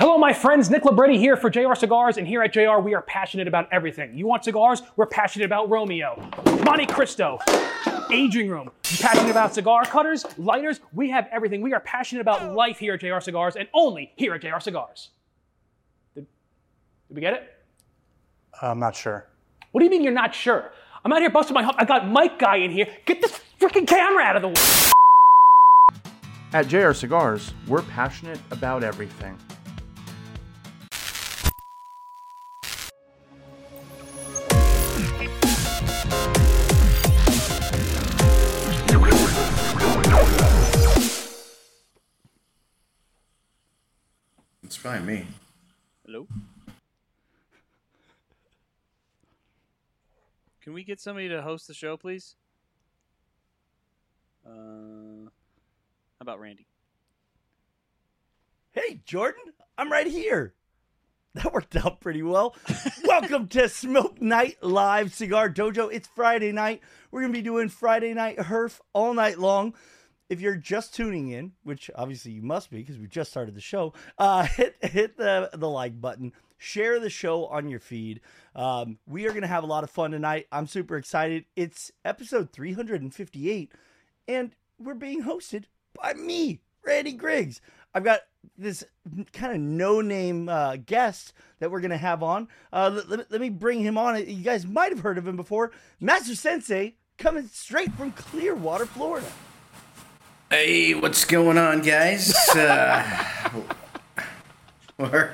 Hello, my friends. Nick Labretti here for JR Cigars, and here at JR, we are passionate about everything. You want cigars? We're passionate about Romeo, Montecristo, aging room. You passionate about cigar cutters, lighters? We have everything. We are passionate about life here at JR Cigars, and only here at JR Cigars. Did, did we get it? I'm not sure. What do you mean you're not sure? I'm out here busting my hump. I got Mike Guy in here. Get this freaking camera out of the way. At JR Cigars, we're passionate about everything. Fine, me. Hello? Can we get somebody to host the show, please? Uh, how about Randy? Hey, Jordan, I'm right here. That worked out pretty well. Welcome to Smoke Night Live Cigar Dojo. It's Friday night. We're going to be doing Friday Night Herf all night long. If you're just tuning in, which obviously you must be because we just started the show, uh, hit hit the, the like button. Share the show on your feed. Um, we are going to have a lot of fun tonight. I'm super excited. It's episode 358, and we're being hosted by me, Randy Griggs. I've got this kind of no name uh, guest that we're going to have on. Uh, let, let me bring him on. You guys might have heard of him before. Master Sensei coming straight from Clearwater, Florida. Hey, what's going on, guys? Uh, we're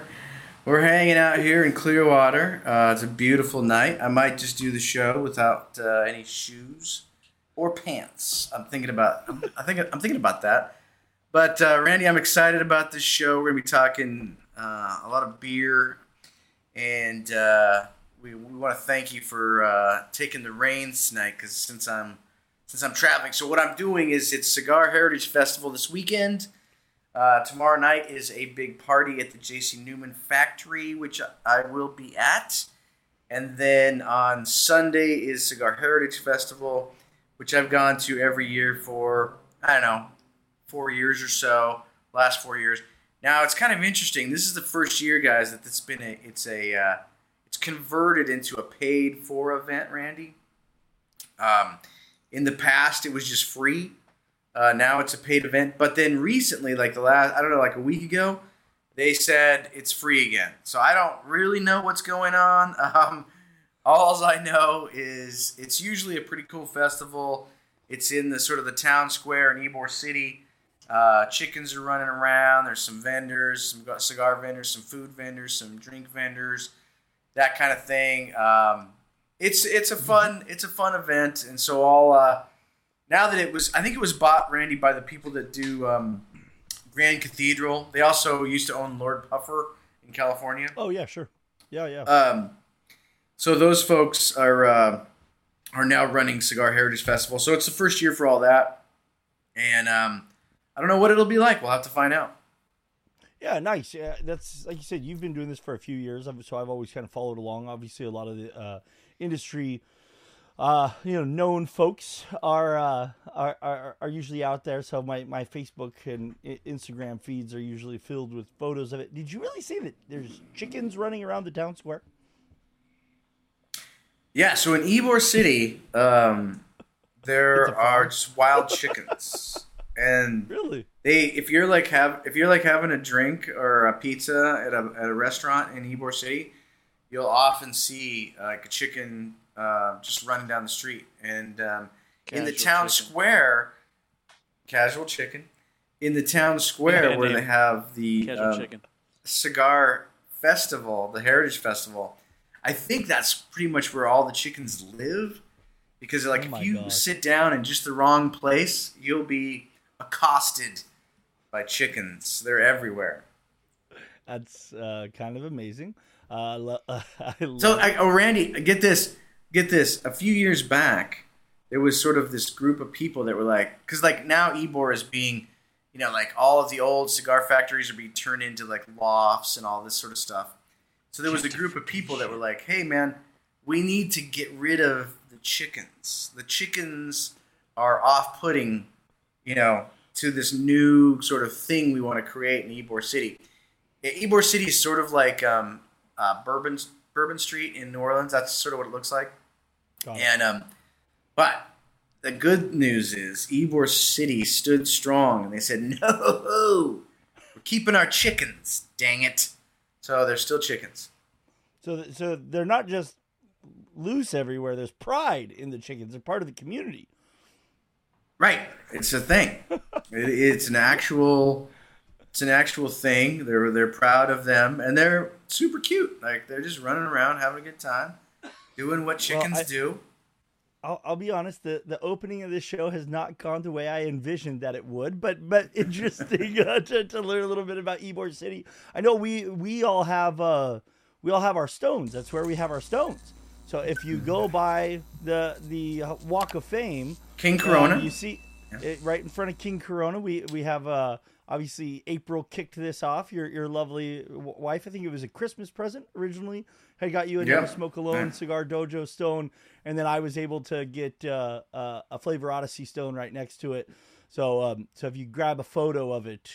we're hanging out here in Clearwater. Uh, it's a beautiful night. I might just do the show without uh, any shoes or pants. I'm thinking about. I'm, I think I'm thinking about that. But uh, Randy, I'm excited about this show. We're gonna be talking uh, a lot of beer, and uh, we, we want to thank you for uh, taking the reins tonight. Because since I'm since I'm traveling, so what I'm doing is it's Cigar Heritage Festival this weekend. Uh, tomorrow night is a big party at the J.C. Newman Factory, which I will be at. And then on Sunday is Cigar Heritage Festival, which I've gone to every year for, I don't know, four years or so, last four years. Now it's kind of interesting. This is the first year, guys, that it's been a, it's a, uh, it's converted into a paid for event, Randy. Um, in the past, it was just free. Uh, now it's a paid event. But then recently, like the last, I don't know, like a week ago, they said it's free again. So I don't really know what's going on. Um, all I know is it's usually a pretty cool festival. It's in the sort of the town square in Ybor City. Uh, chickens are running around. There's some vendors, some cigar vendors, some food vendors, some drink vendors, that kind of thing. Um, it's it's a fun it's a fun event, and so all uh, now that it was I think it was bought Randy by the people that do um, Grand Cathedral. They also used to own Lord Puffer in California. Oh yeah, sure. Yeah, yeah. Um, so those folks are uh, are now running Cigar Heritage Festival. So it's the first year for all that, and um, I don't know what it'll be like. We'll have to find out. Yeah, nice. Yeah, that's like you said. You've been doing this for a few years, so I've always kind of followed along. Obviously, a lot of the uh, industry, uh, you know, known folks are, uh, are are are usually out there. So my my Facebook and Instagram feeds are usually filled with photos of it. Did you really see that there's chickens running around the town square? Yeah. So in Ybor City, um, there are just wild chickens, and really, they if you're like have if you're like having a drink or a pizza at a at a restaurant in Ybor City, you'll often see uh, like a chicken uh, just running down the street, and um, in the town chicken. square, casual chicken. In the town square Bad where they have the um, cigar festival, the Heritage Festival, I think that's pretty much where all the chickens live. Because like Oh if you God. sit down in just the wrong place, you'll be accosted by chickens. They're everywhere. That's uh, kind of amazing. Uh, lo- I love So, I, oh, Randy, get this, get this. A few years back, there was sort of this group of people that were like, because like now Ybor is being, you know, like all of the old cigar factories are being turned into like lofts and all this sort of stuff. So there was a group of people that were like, hey man, we need to get rid of the chickens. The chickens are off-putting, you know, to this new sort of thing we want to create in Ybor City. Ybor City is sort of like um, uh, Bourbon Bourbon Street in New Orleans. That's sort of what it looks like. Got. And um, but the good news is Ybor City stood strong, and they said, "No, we're keeping our chickens. Dang it!" So they're still chickens. So, th- so they're not just loose everywhere. There's pride in the chickens. They're part of the community. Right. It's a thing. it, it's an actual. It's an actual thing. They're they're proud of them, and they're super cute. Like they're just running around having a good time, doing what chickens I- do. I'll, I'll be honest. The, the opening of this show has not gone the way I envisioned that it would, but but interesting uh, to, to learn a little bit about Ybor City. I know we we all have uh we all have our stones. That's where we have our stones. So if you go by the the Walk of Fame, King uh, Corona. you see it right in front of King Corona. We we have uh obviously April kicked this off. Your your lovely wife. I think it was a Christmas present originally. Had got you a. Never Smoke Alone Cigar Dojo stone, and then I was able to get uh, uh, a Flavor Odyssey stone right next to it. So um so if you grab a photo of it,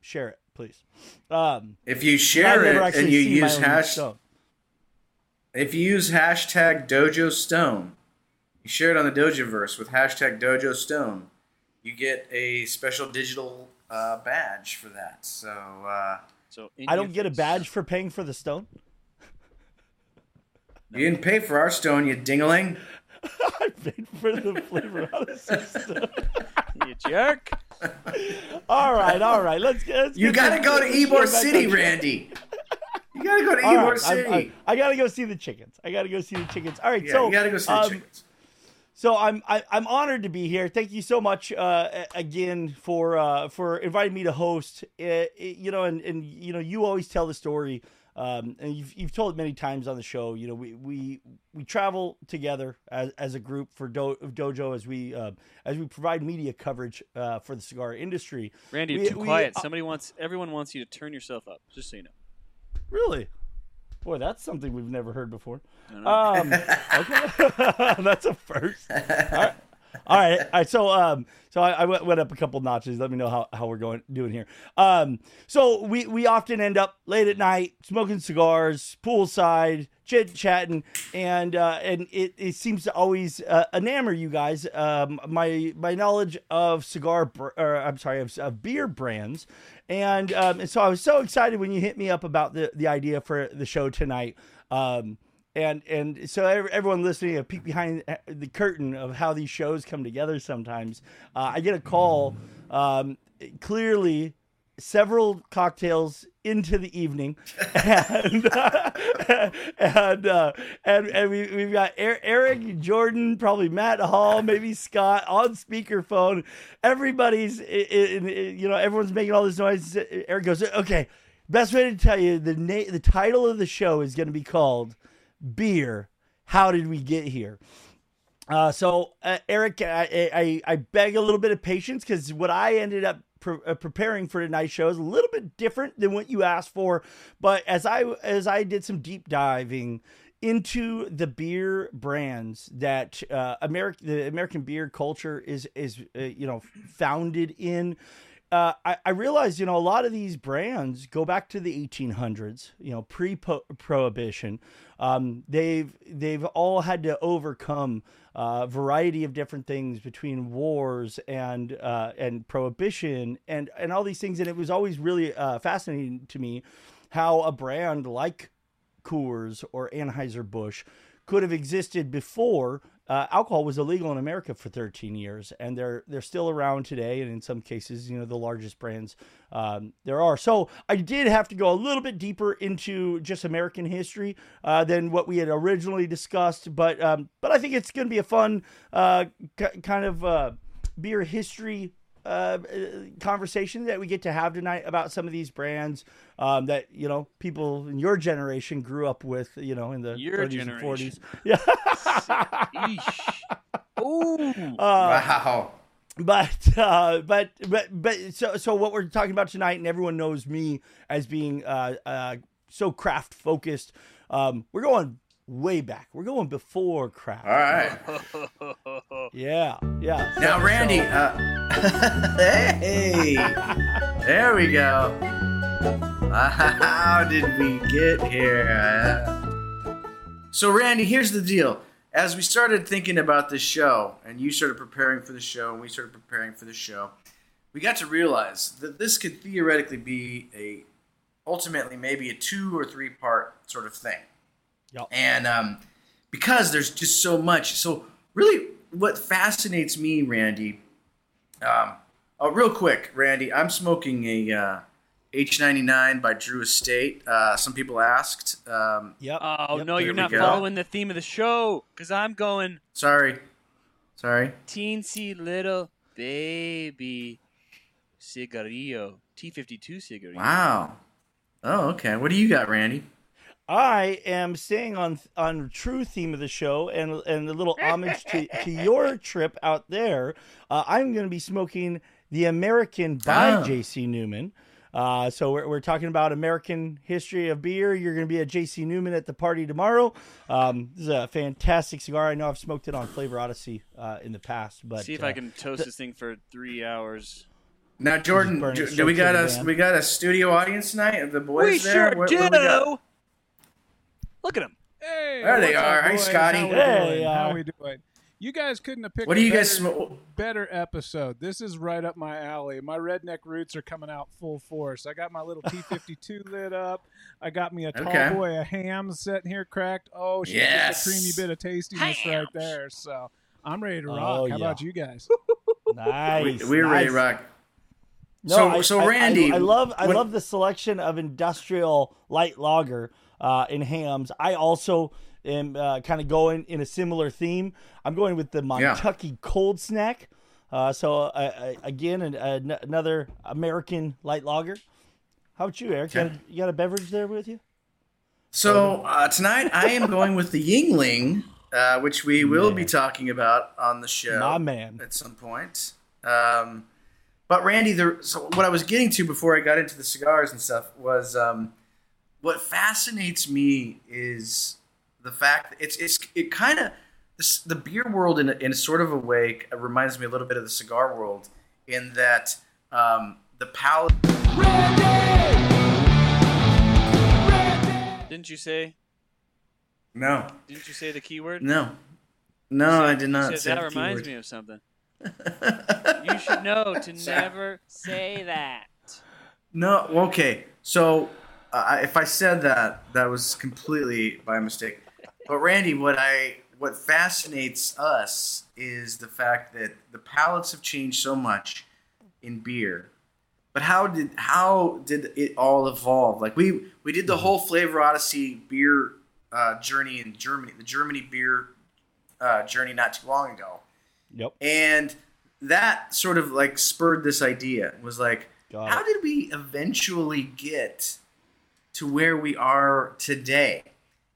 share it please. Um, if you share it and you use hash, stone. if you use hashtag Dojo Stone, you share it on the Dojoverse with hashtag Dojo Stone, you get a special digital uh, badge for that. So uh, So I don't your get a badge for paying for the stone. you didn't pay for our stone, you dingaling. I paid for the Flavor Odyssey stone. You jerk. All right, all right. Let's get. Let's You get gotta this- go to let's Ybor City. Randy. You gotta go to All Ybor right, City. I, I, I gotta go see the chickens. I gotta go see the chickens. All right, yeah, so you gotta go see the um, chickens. So I'm I, I'm honored to be here. Thank you so much uh, again for uh, for inviting me to host. Uh, you know, and, and you know, you always tell the story, um, and you've you've told it many times on the show. You know, we we, we travel together as, as a group for Do- Dojo as we uh, as we provide media coverage uh, for the cigar industry. Randy, you're We- too we- quiet. uh, Somebody wants. Everyone wants you to turn yourself up. Just so you know. Really? Boy, that's something we've never heard before. I don't know. Um, okay, that's a first. All right. All right, all right. So, um, so I, I went, up a couple notches. Let me know how, how we're going doing here. Um, so we we often end up late at night smoking cigars, poolside, chit chatting, and uh, and it, it seems to always uh, enamor you guys. Um, my my knowledge of cigar, br- or I'm sorry, of, of beer brands, and um, and so I was so excited when you hit me up about the the idea for the show tonight. Um, and and so everyone listening, a peek behind uh, the curtain of how these shows come together. Sometimes uh, I get a call, um, clearly several cocktails into the evening, and and uh, and, and we, we've got Er- Eric, Jordan, probably Matt Hall, maybe Scott on speakerphone. Everybody's, i- i- i- you know, everyone's making all this noise. Eric goes, "Okay, best way to tell you the na- the title of the show is going to be called Beer. How did we get here?" Uh, so, uh, Eric, I, I, I beg a little bit of patience because what I ended up pre- uh, preparing for tonight's show is a little bit different than what you asked for. But as I as I did some deep diving into the beer brands that uh, American the American beer culture is is uh, you know founded in. Uh, I, I realized, you know, a lot of these brands go back to the 1800s, you know, pre-prohibition. Um, they've they've all had to overcome a variety of different things between wars and uh, and prohibition and and all these things. And it was always really uh, fascinating to me how a brand like Coors or Anheuser Busch could have existed before uh, alcohol was illegal in America for 13 years, and they're they're still around today, and in some cases, you know, the largest brands um, there are. So I did have to go a little bit deeper into just American history uh, than what we had originally discussed, but um, but I think it's going to be a fun uh, kind of uh, beer history uh, conversation that we get to have tonight about some of these brands um, that you know people in your generation grew up with, you know, in the Your 30s and 40s. generation. Yeah. Eesh. Ooh. Uh, wow. but uh, but but but so so what we're talking about tonight, and everyone knows me as being uh, uh, so craft focused. Um, we're going way back. We're going before craft. All right. Yeah, yeah. Now, So- Randy. so- Uh, hey, there we go. How did we get here? So, Randy, here's the deal. As we started thinking about this show, and you started preparing for the show, and we started preparing for the show, we got to realize that this could theoretically be a, ultimately, maybe a two or three part sort of thing. Yep. And um, because there's just so much. So, really, what fascinates me, Randy, um, oh, real quick, Randy, I'm smoking a uh, H99 by Drew Estate. Uh, some people asked. Um, Yep. Oh Yep. no, There you're not go. following the theme of the show because I'm going sorry. Sorry. teensy little baby cigarillo T52 cigarillo. Wow. Oh, okay. What do you got, Randy? I am staying on on true theme of the show and and a little homage to, to your trip out there. Uh, I'm going to be smoking the American by Oh. J.C. Newman. Uh, so we're, we're talking about American history of beer. You're going to be at J.C. Newman at the party tomorrow. Um, this is a fantastic cigar. I know I've smoked it on Flavor Odyssey uh, in the past, but See if uh, I can toast this thing for three hours. Now, Jordan, do, do we got the a van. we got a studio audience tonight? Are the boys we there? sure What- what do. we got? Look at him. Hey, There they are. up, Hey. Scotty. How Hey, doing? uh, How we doing? You guys couldn't have picked. What do a you guys better, better episode? This is right up my alley. My redneck roots are coming out full force. I got my little T52 lit up. I got me a tall Okay. boy, a Hamm sitting here cracked. Oh, she's Yes. a creamy bit of tastiness right there. So I'm ready to rock. Oh, How yeah. about you guys? nice. We, we're ready to rock. No, So- I, so I- I- Randy, I, love I when- love the selection of industrial light lager uh, in Hamm's. I also am uh, kind of going in a similar theme. I'm going with the Montucky Cold Snack. Uh, so uh, uh, again, an, an- another American light lager. How about you, Eric? You, got a, you got a beverage there with you? So uh, tonight I am going with the Yuengling, uh, which we will be talking about on the show. My man. at some point. Um, but Randy, the, so what I was getting to before I got into the cigars and stuff was um, what fascinates me is the fact that it's it's it kind of the beer world in a, in a sort of a way reminds me a little bit of the cigar world in that um, the palate. Didn't you say? No, Didn't you say the keyword? no, no, I did not. said, say that reminds keyword. me of something. you should know to never say that. No, okay. So uh, if I said that, that was completely by mistake. But Randy, what I what fascinates us is the fact that the palates have changed so much in beer. But how did how did it all evolve? Like we we did the whole Flavor Odyssey beer uh, journey in Germany, the Germany beer uh, journey not too long ago Yep. and that sort of like spurred this idea was like how did we eventually get to where we are today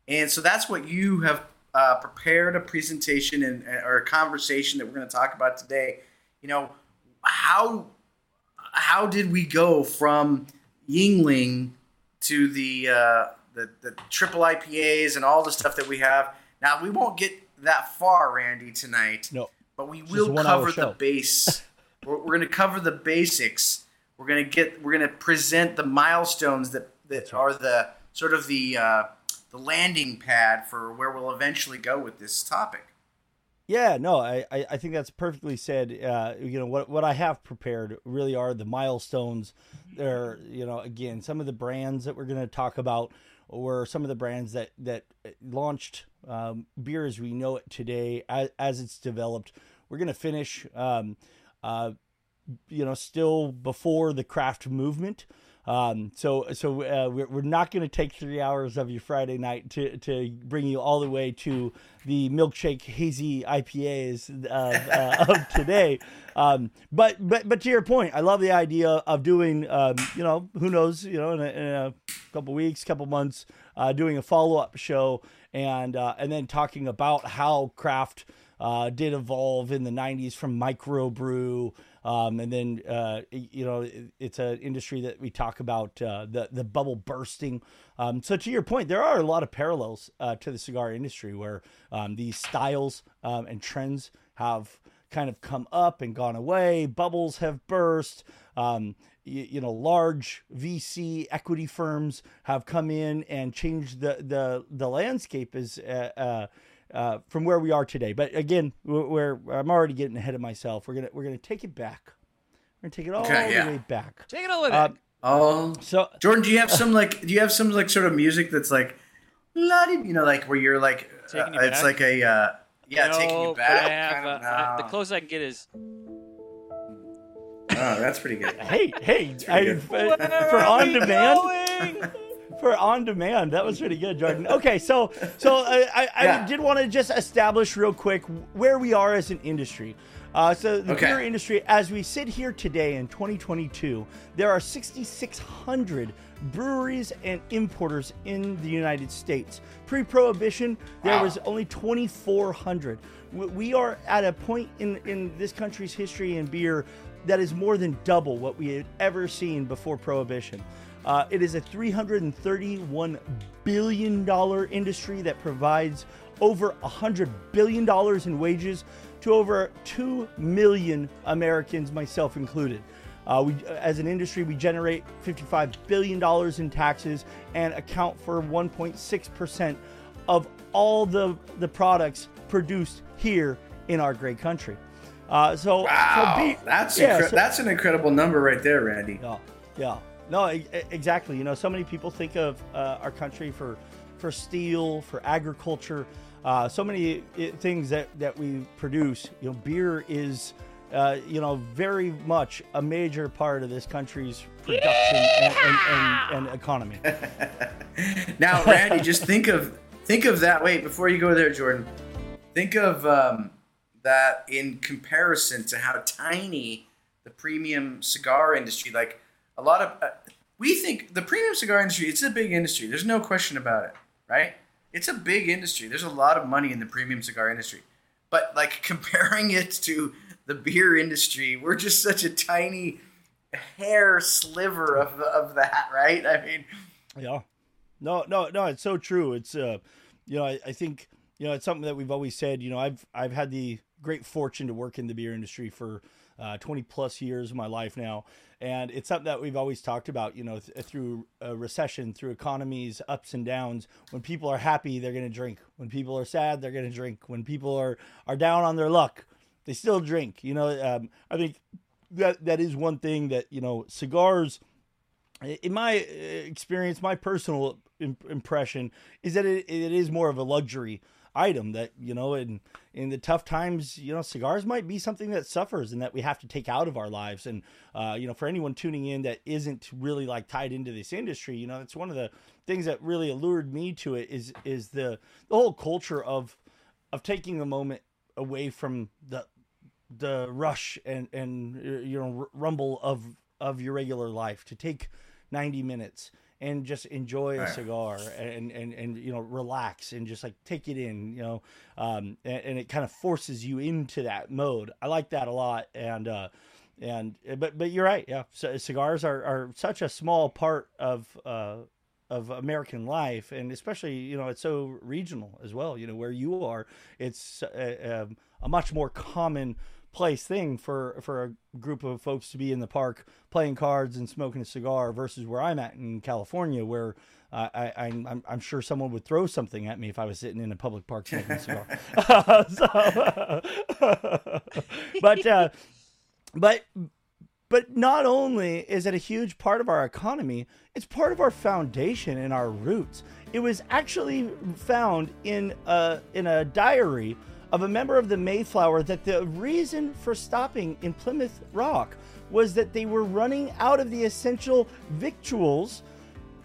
and so that's what you have uh, prepared a presentation and or a conversation that we're going to talk about today you know how how did we go from Yuengling to the uh, the, the triple ipas and all the stuff that we have now we won't get that far randy tonight No. but we will cover the base. we're we're going to cover the basics. We're going to get. We're going to present the milestones that that are the sort of the uh, the landing pad for where we'll eventually go with this topic. Yeah, no, I, I, I think that's perfectly said. Uh, you know, what what I have prepared really are the milestones. There, you know, again, some of the brands that we're going to talk about were some of the brands that that launched um, beer as we know it today, as, as it's developed. We're going to finish, um, uh, you know, still before the craft movement. Um, so so uh, we're, we're not going to take three hours of your Friday night to, to bring you all the way to the milkshake hazy IPAs of, uh, of today. Um, but but but to your point, I love the idea of doing um, you know who knows you know in a, in a couple weeks, couple months, uh, doing a follow up show and uh, and then talking about how craft uh, did evolve in the 90s from microbrew. Um, and then, uh, you know, it, it's an industry that we talk about uh, the, the bubble bursting. Um, so, to your point, there are a lot of parallels uh, to the cigar industry where um, these styles um, and trends have kind of come up and gone away. Bubbles have burst. Um, you, you know large VC equity firms have come in and changed the the the landscape is uh, uh, uh, from where we are today. But again, we're, we're I'm already getting ahead of myself. We're gonna we're gonna take it back. We're gonna take it all Okay, yeah. the way back. Take it all the way Uh, back. Oh, so Jordan, do you have some like? Do you have some like sort of music that's like, la you know, like where you're like, Taking you uh, it's back? like a, uh, yeah, no, taking you back. I have, kind of- uh, I- the closest I can get is Oh, that's pretty good. hey hey, I, good. for, for on demand. For on demand. That was pretty good, Jordan. Okay, so so uh, I, I Yeah. did want to just establish real quick where we are as an industry. Uh, so the Okay. beer industry, as we sit here today in 2022, there are 6,600 breweries and importers in the United States. Pre-prohibition, there Wow. was only 2,400. We- We are at a point in in this country's history in beer that is more than double what we had ever seen before prohibition. Uh, it is a $331 billion industry that provides over $100 billion in wages to over 2 million Americans, myself included. Uh, we, as an industry, we generate $55 billion in taxes and account for 1.6% of all the, the products produced here in our great country. Uh, so, Wow, so be- that's yeah, incre- so- that's an incredible number right there, Randy. yeah, yeah. No, exactly. You know, so many people think of uh, our country for for steel, for agriculture, uh, so many things that that we produce. You know, beer is. Uh, you know, very much a major part of this country's production and, and, and, and economy. Now, Randy, just think of think of that. Wait, before you go there, Jordan, think of um, that in comparison to how tiny the premium cigar industry. Like a lot of uh, we think the premium cigar industry. It's a big industry. There's no question about it, right? It's a big industry. There's a lot of money in the premium cigar industry, but like comparing it to the beer industry, we're just such a tiny hair sliver of of that, right? I mean. Yeah. No, no, no. It's so true. It's uh, you know, I, I think you know it's something that we've always said. You know, I've I've had the great fortune to work in the beer industry for uh, 20 plus years of my life now, and it's something that we've always talked about. You know, th- through a recession, through economies, ups and downs. When people are happy, they're going to drink. When people are sad, they're going to drink. When people are are down on their luck, they still drink. You know, um, I think that that is one thing that you know cigars in my uh, experience, my personal im- impression is that it, it is more of a luxury item that you know in in the tough times you know cigars might be something that suffers and that we have to take out of our lives. And uh, you know for anyone tuning in that isn't really like tied into this industry you know it's one of the things that really allured me to it is is the the whole culture of of taking a moment away from the the rush and and uh, you know rumble of of your regular life to take 90 minutes and just enjoy a cigar and, and and you know relax and just like take it in you know um and, and it kind of forces you into that mode i like that a lot and uh and but but you're right yeah C- cigars are are such a small part of uh of American life, and especially you know it's so regional as well. You know where you are, it's a, um, a much more common place thing for for a group of folks to be in the park playing cards and smoking a cigar versus where I'm at in California, where uh, I, I'm, I'm sure someone would throw something at me if I was sitting in a public park smoking a cigar. so, but uh, but but not only is it a huge part of our economy, it's part of our foundation and our roots. It was actually found in a, in a diary of a member of the Mayflower that the reason for stopping in Plymouth Rock was that they were running out of the essential victuals,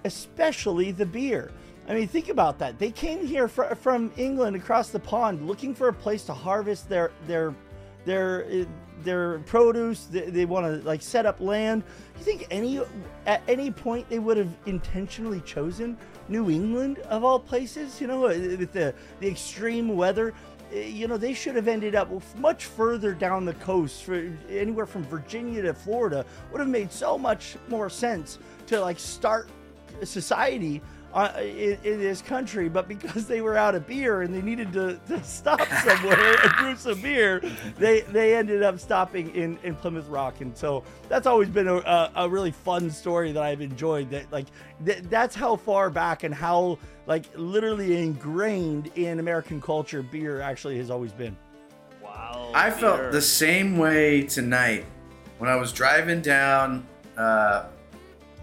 especially the beer. I mean, think about that. They came here fr- from England across the pond looking for a place to harvest their their their uh, their produce. They, they want to like set up land. You think any at any point they would have intentionally chosen New England of all places? You know, uh, with the the extreme weather. Uh, You know, they should have ended up much further down the coast, anywhere from Virginia to Florida. Would have made so much more sense to like start society uh, in, in this country, but because they were out of beer and they needed to, to stop somewhere and brew some beer, they they ended up stopping in, in Plymouth Rock, and so that's always been a, a, a really fun story that I've enjoyed. That like th- that's how far back and how like literally ingrained in American culture beer actually has always been. Wow. I felt the same way tonight when I was driving down uh,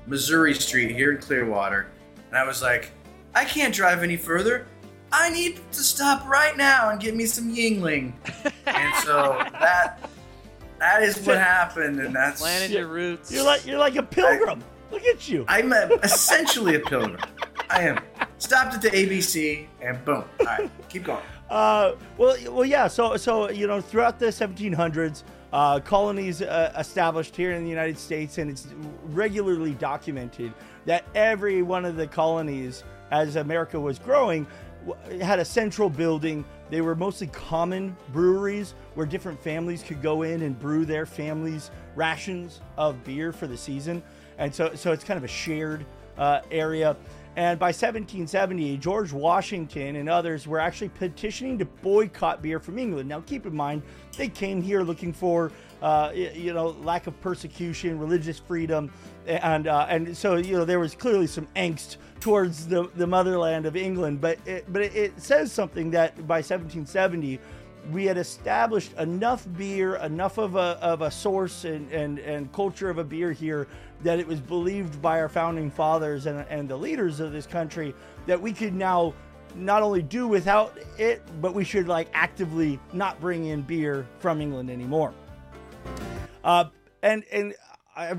Missouri Street here in Clearwater, and I was like, I can't drive any further. I need to stop right now and get me some Yuengling. and so that that is what happened, and that's planted your roots. You're like you're like a pilgrim. Look at you. I'm a, essentially a pilgrim. I am. Stopped at the ABC and boom. All right, keep going. Uh, well, well, yeah. So, so you know, throughout the 1700s, uh, colonies uh, established here in the United States, and it's regularly documented that every one of the colonies, as America was growing, had a central building. They were mostly common breweries where different families could go in and brew their families' rations of beer for the season, and so, so it's kind of a shared uh, area. And by 1770, George Washington and others were actually petitioning to boycott beer from England. Now, keep in mind, they came here looking for, uh, you know, lack of persecution, religious freedom, and uh, and so you know there was clearly some angst towards the, the motherland of England. But it, but it, says something that by 1770 we had established enough beer, enough of a, of a source and, and, and culture of a beer here that it was believed by our founding fathers and, and the leaders of this country that we could now not only do without it, but we should like actively not bring in beer from England anymore. Uh, and and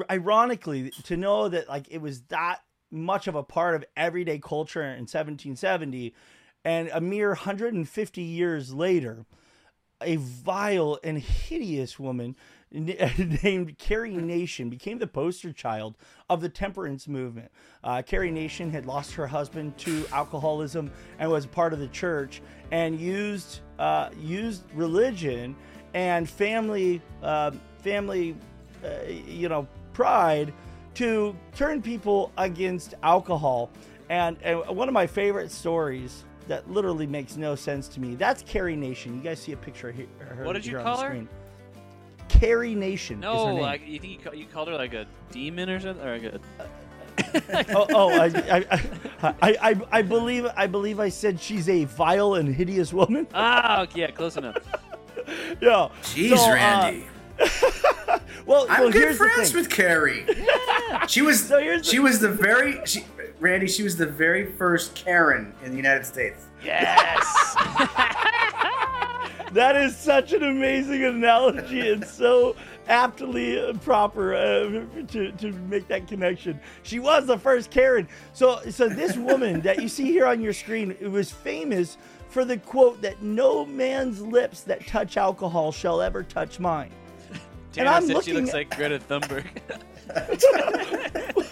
ironically, to know that like it was that much of a part of everyday culture in 1770, and a mere 150 years later, a vile and hideous woman named Carrie Nation became the poster child of the temperance movement. Uh, Carrie Nation had lost her husband to alcoholism and was part of the church and used uh, used religion and family uh, family uh, you know pride to turn people against alcohol. And, and one of my favorite stories that literally makes no sense to me. That's Carrie Nation. You guys see a picture here. her What did you call her? screen. Carrie Nation. is her No, name. like you think you, ca- you called her like a demon or something, or like a oh, oh I, I, I, I, I believe I believe I said she's a vile and hideous woman. ah, okay, yeah, close enough. Yeah. Jeez, So, uh, Randy. Well, I'm well, good here's the friends thing. with Carrie. She was So here's the- she was the very she, Randy. She was the very first Karen in the United States. Yes. That is such an amazing analogy and so aptly uh, proper uh, to, to make that connection. She was the first Karen. So so this woman that you see here on your screen it was famous for the quote that no man's lips that touch alcohol shall ever touch mine. Tana I'm said she looks at- like Greta Thunberg.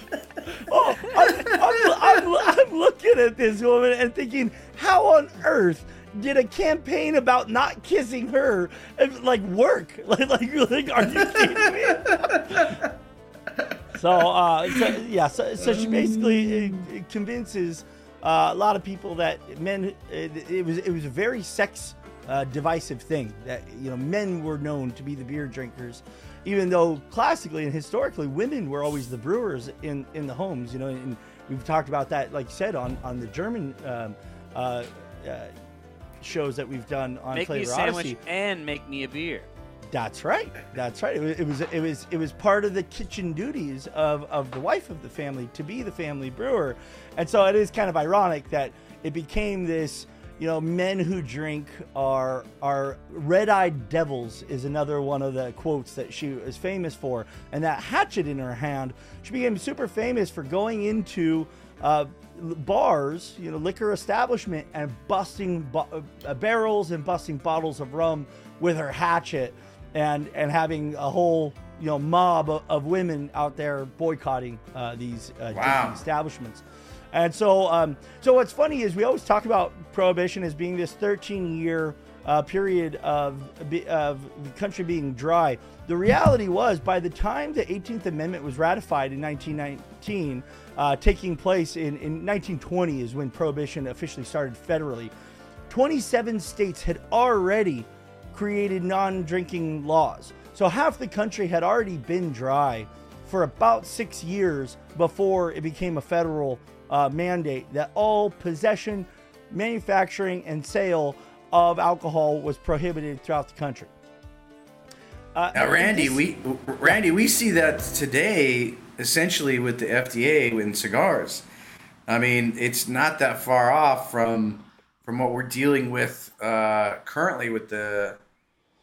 Oh, I'm, I'm, I'm, I'm looking at this woman and thinking, how on earth did a campaign about not kissing her uh, like work? Like, like, like are you kidding me? So, uh, so yeah, so, so she basically uh, convinces uh, a lot of people that men. It, it was it was a very sex uh, divisive thing that you know men were known to be the beer drinkers, even though classically and historically women were always the brewers in in the homes. You know, and we've talked about that, like you said, on on the German. Um, uh, uh, shows that we've done on make me a sandwich Odyssey. and make me a beer. That's right. That's right. It was, it was it was it was part of the kitchen duties of of the wife of the family to be the family brewer, and so it is kind of ironic that it became this. You know, men who drink are are red-eyed devils is another one of the quotes that she is famous for, and that hatchet in her hand. She became super famous for going into uh, bars, you know, liquor establishment, and busting bo- uh, barrels and busting bottles of rum with her hatchet, and and having a whole you know mob of, of women out there boycotting uh, these uh, Wow. establishments. And so, um, so what's funny is we always talk about prohibition as being this 13 year uh, period of, of the country being dry. The reality was, by the time the 18th Amendment was ratified in 1919, uh, taking place in, in 1920 is when prohibition officially started federally. 27 states had already created non drinking laws. So half the country had already been dry for about six years before it became a federal uh, mandate that all possession, manufacturing, and sale of alcohol was prohibited throughout the country. Uh, Now, Randy, we Randy, we see that today essentially with the FDA in cigars. I mean, it's not that far off from from what we're dealing with uh, currently with the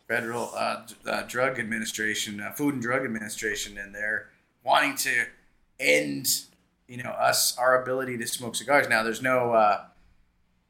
Federal uh, uh, Drug Administration, uh, Food and Drug Administration, and they're wanting to end, you know, us our ability to smoke cigars. Now, there's no uh,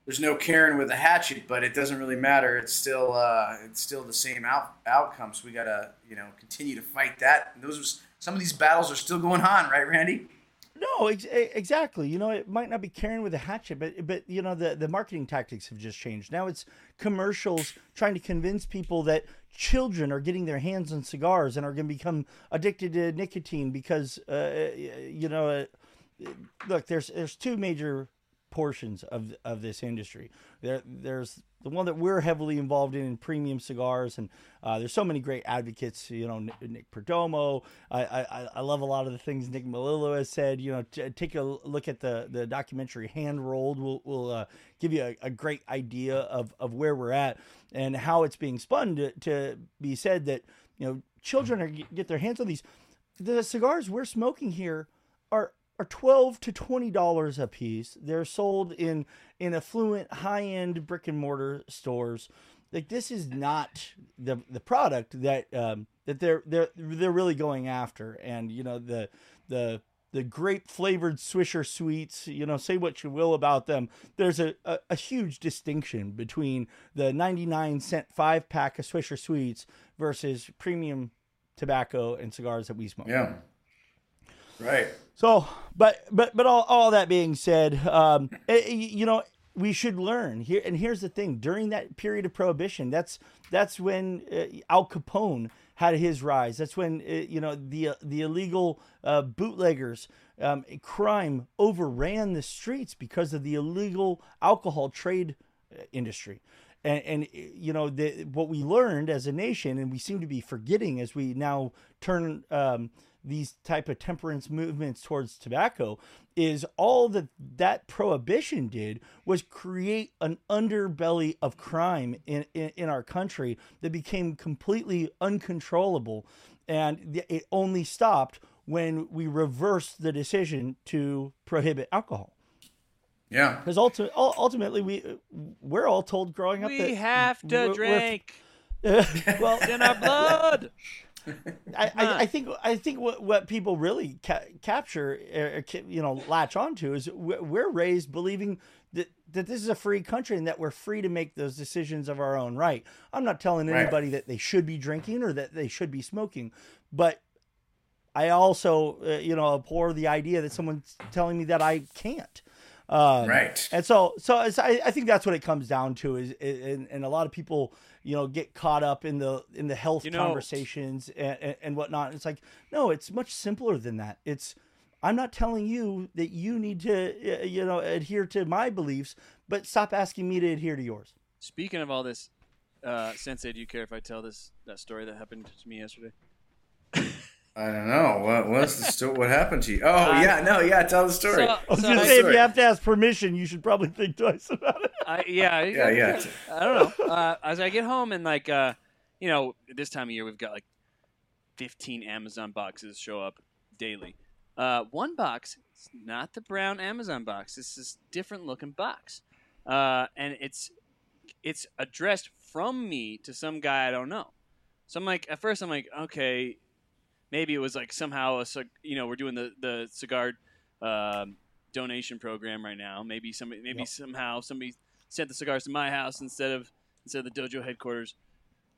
there's no Karen with a hatchet, but it doesn't really matter. It's still uh, it's still the same out outcomes. We gotta you know continue to fight that. And those was, some of these battles are still going on, right, Randy? No, ex- exactly. You know, it might not be carrying with a hatchet, but but you know the the marketing tactics have just changed. Now it's commercials trying to convince people that children are getting their hands on cigars and are going to become addicted to nicotine because uh, you know, uh, look, there's there's two major portions of of this industry. There there's the one that we're heavily involved in in premium cigars, and uh, there's so many great advocates. You know, Nick, Nick Perdomo. I, I I love a lot of the things Nick Melillo has said. You know, t- take a look at the the documentary Hand Rolled. Will will uh, give you a, a great idea of of where we're at and how it's being spun to, to be said that you know children are get their hands on these. The cigars we're smoking here are are twelve to twenty dollars a piece. They're sold in in affluent, high end brick and mortar stores. Like this is not the the product that um, that they're they're they're really going after. And you know the the the grape flavored Swisher sweets. You know, say what you will about them. There's a, a, a huge distinction between the ninety nine cent five pack of Swisher sweets versus premium tobacco and cigars that we smoke. Yeah. Right. So, but but but all, all that being said, um, eh, eh, you know, we should learn here. And here's the thing: during that period of prohibition, that's that's when uh, Al Capone had his rise. That's when uh, you know the the illegal uh, bootleggers. Um, crime overran the streets because of the illegal alcohol trade uh, industry. And, and you know the, what we learned as a nation, and we seem to be forgetting as we now turn um, these type of temperance movements towards tobacco is all that that prohibition did was create an underbelly of crime in, in, in our country that became completely uncontrollable. And it only stopped when we reversed the decision to prohibit alcohol Yeah. because ulti- ultimately we we're all told growing up We that we have to we're- we're- drink well in our blood. I, I, I think I think what, what people really ca- capture, uh, ca- you know, latch onto is we're we're raised believing that that this is a free country and that we're free to make those decisions of our own right. I'm not telling Right. anybody that they should be drinking or that they should be smoking, but I also, uh, you know, abhor the idea that someone's telling me that I can't. Um, Right. and so, so it's, I, I think that's what it comes down to is, and, and a lot of people, you know, get caught up in the in the health You know- conversations and, and, and whatnot. It's like, no, it's much simpler than that. It's, I'm not telling you that you need to, uh, you know, adhere to my beliefs, but stop asking me to adhere to yours. Speaking of all this, uh, Sensei, do you care if I tell this that story that happened to me yesterday? I don't know what what's the story. What happened to you? Oh yeah, no, yeah. Tell the story. So- I was so going to I- say, if you have to ask permission, you should probably think twice about it. I, yeah, Yeah, yeah. I don't know. Uh, as I get home and like, uh, you know, this time of year we've got like 15 Amazon boxes show up daily. Uh, one box, it's not the brown Amazon box. It's this different looking box, uh, and it's it's addressed from me to some guy I don't know. So I'm like, at first I'm like, okay, maybe it was like somehow a you know we're doing the the cigar um, donation program right now. Maybe somebody maybe Yep. somehow somebody sent the cigars to my house instead of instead of the dojo headquarters.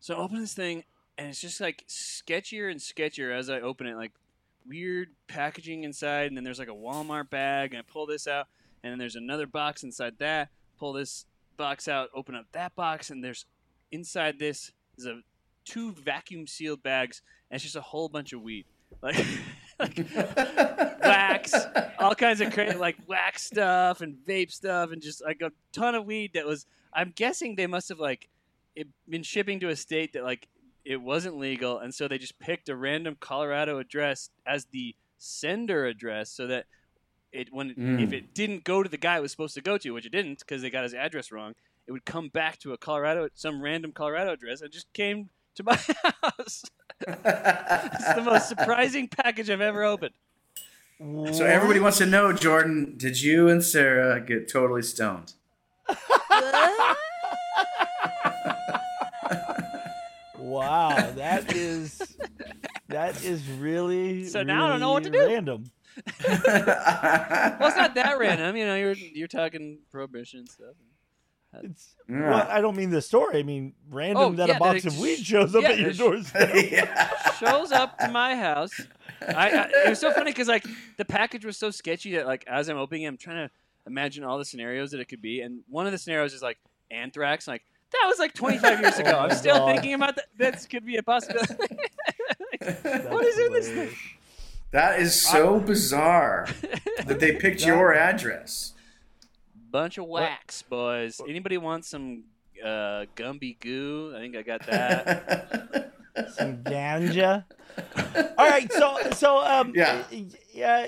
So I open this thing and it's just like sketchier and sketchier as I open it, like weird packaging inside, and then there's like a Walmart bag, and I pull this out, and then there's another box inside that. Pull this box out, open up that box, and there's inside this is a two vacuum sealed bags, and it's just a whole bunch of weed, like, like wax, all kinds of crazy like wax stuff and vape stuff, and just like a ton of weed that was. I'm guessing they must have like it, been shipping to a state that like it wasn't legal, and so they just picked a random Colorado address as the sender address, so that it when Mm. if it didn't go to the guy it was supposed to go to, which it didn't because they got his address wrong, it would come back to a Colorado, some random Colorado address, and just came to my house. it's the most surprising package I've ever opened. So everybody wants to know, Jordan, did you and Sarah get totally stoned? Wow, that is that is really So now I don't know what to do. Random. Well, it's not that random. You know, you're you're talking prohibition stuff. It's, Yeah. well, I don't mean the story. I mean random Oh, that yeah, a box that it of weed shows up yeah, at your it sh- doorstep. yeah. shows up to my house. I, I it was so funny because like the package was so sketchy that like as I'm opening it, I'm trying to imagine all the scenarios that it could be, and one of the scenarios is like anthrax. Like that was like 25 years oh ago. Oh I'm still God. thinking about that. That could be a possibility. what is in this thing? That is so bizarre that they picked your address. Bunch of wax, boys. Anybody want some uh, Gumby goo? I think I got that. Some ganja. All right, so so um Yeah. yeah.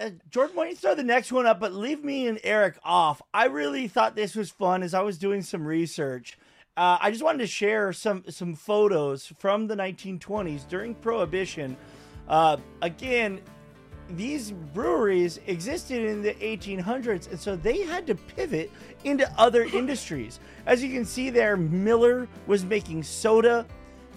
Uh, Jordan, why don't you throw the next one up? But leave me and Eric off. I really thought this was fun as I was doing some research. Uh, I just wanted to share some some photos from the 1920s during Prohibition. Uh, again, these breweries existed in the 1800s, and so they had to pivot into other industries. As you can see there, Miller was making soda.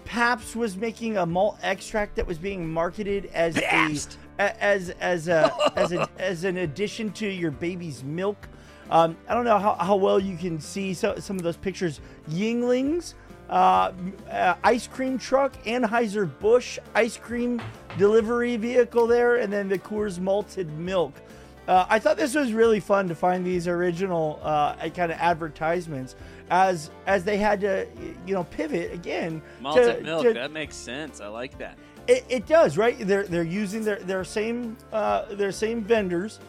Pabst was making a malt extract that was being marketed as Pabst. a as as a as a as an addition to your baby's milk. Um, I don't know how, how well you can see so, some of those pictures. Yuenglings, uh, uh, ice cream truck, Anheuser Busch ice cream delivery vehicle there, and then the Coors malted milk. Uh, I thought this was really fun to find these original uh, kind of advertisements as as they had to you know pivot again. Malted to- milk. to- that makes sense. I like that. it, it does, right? They're they're using their their same uh, their same vendors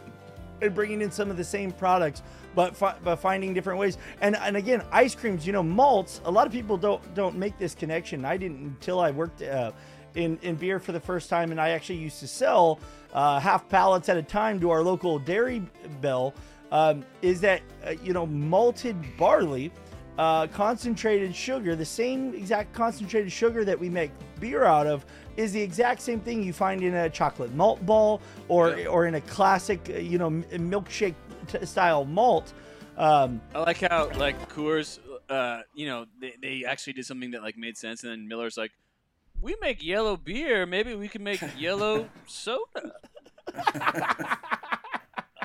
and bringing in some of the same products, but fi- but finding different ways. And and again, ice creams. You know, malts. A lot of people don't don't make this connection. I didn't until I worked uh, in in beer for the first time, and I actually used to sell uh, half pallets at a time to our local dairy bell. Um, is that uh, you know malted barley? uh, concentrated sugar, the same exact concentrated sugar that we make beer out of, is the exact same thing you find in a chocolate malt ball or or in a classic, uh, you know, milkshake style malt. Um, I like how like Coors, uh, you know, they, they actually did something that like made sense, and then Miller's like, "We make yellow beer. Maybe we can make yellow soda." I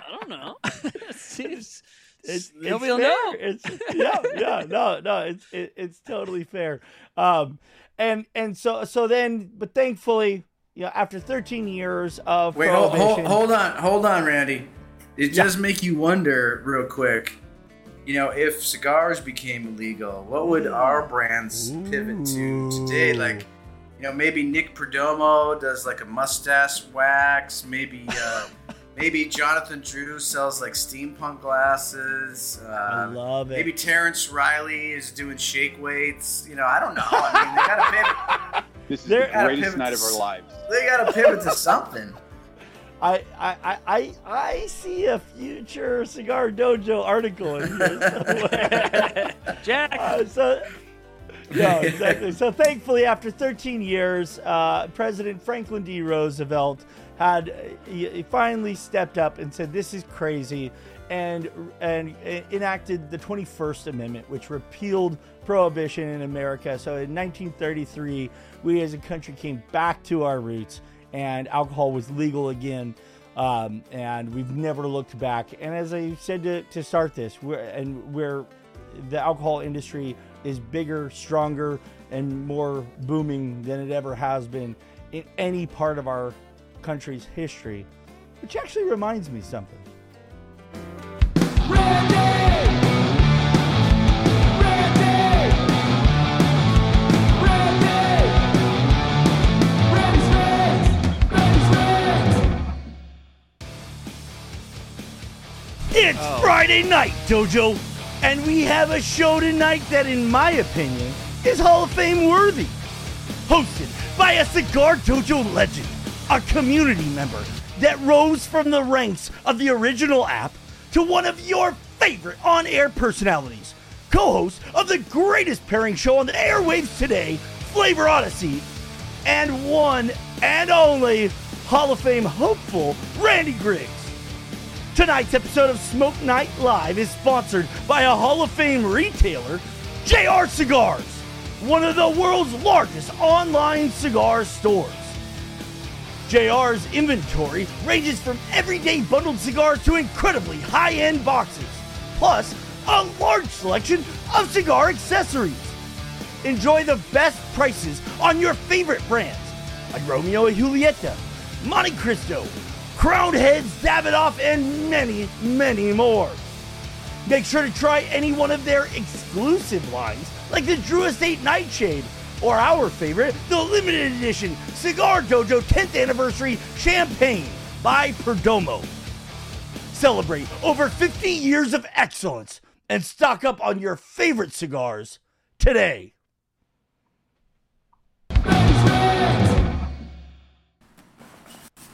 don't know. it seems it's, it's fair. know. It's, yeah, yeah, no, no, it's it, it's totally fair. Um, and and so so then, but thankfully, you know, after 13 years of Wait, hold, hold, hold on, hold on, Randy. It does make you wonder, real quick. You know, if cigars became illegal, what would our brands pivot to today? Like, you know, maybe Nick Perdomo does like a mustache wax. Maybe, uh, maybe Jonathan Drew sells like steampunk glasses. Uh, I love it. Maybe Terrence Riley is doing shake weights. You know, I don't know. I mean, they gotta pivot. This is There- the greatest night of our lives. They gotta pivot to something. I, I, I, I, see a future Cigar Dojo article in here somewhere. Jack. Uh, so, no, exactly. So, thankfully, after 13 years, uh, President Franklin D. Roosevelt had he finally stepped up and said, "This is crazy," and and enacted the 21st Amendment, which repealed prohibition in America. So, in 1933, we as a country came back to our roots, and alcohol was legal again. Um, and we've never looked back. And as I said to, to start this, we're, and we're the alcohol industry is bigger, stronger, and more booming than it ever has been in any part of our country's history, which actually reminds me something. Oh. Friday night, Dojo, and we have a show tonight that, in my opinion, is Hall of Fame worthy. Hosted by a Cigar Dojo legend, a community member that rose from the ranks of the original app to one of your favorite on air personalities, co host of the greatest pairing show on the airwaves today, Flavor Odyssey, and one and only Hall of Fame hopeful, Randy Griggs. Tonight's episode of Smoke Night Live is sponsored by a Hall of Fame retailer, JR Cigars, one of the world's largest online cigar stores. JR's inventory ranges from everyday bundled cigars to incredibly high end boxes, plus a large selection of cigar accessories. Enjoy the best prices on your favorite brands like Romeo y Julieta, Montecristo, Crowned Heads, Davidoff, and many, many more. Make sure to try any one of their exclusive lines, like the Drew Estate Nightshade, or our favorite, the limited edition Cigar Dojo 10th Anniversary Champagne by Perdomo. Celebrate over 50 years of excellence and stock up on your favorite cigars today.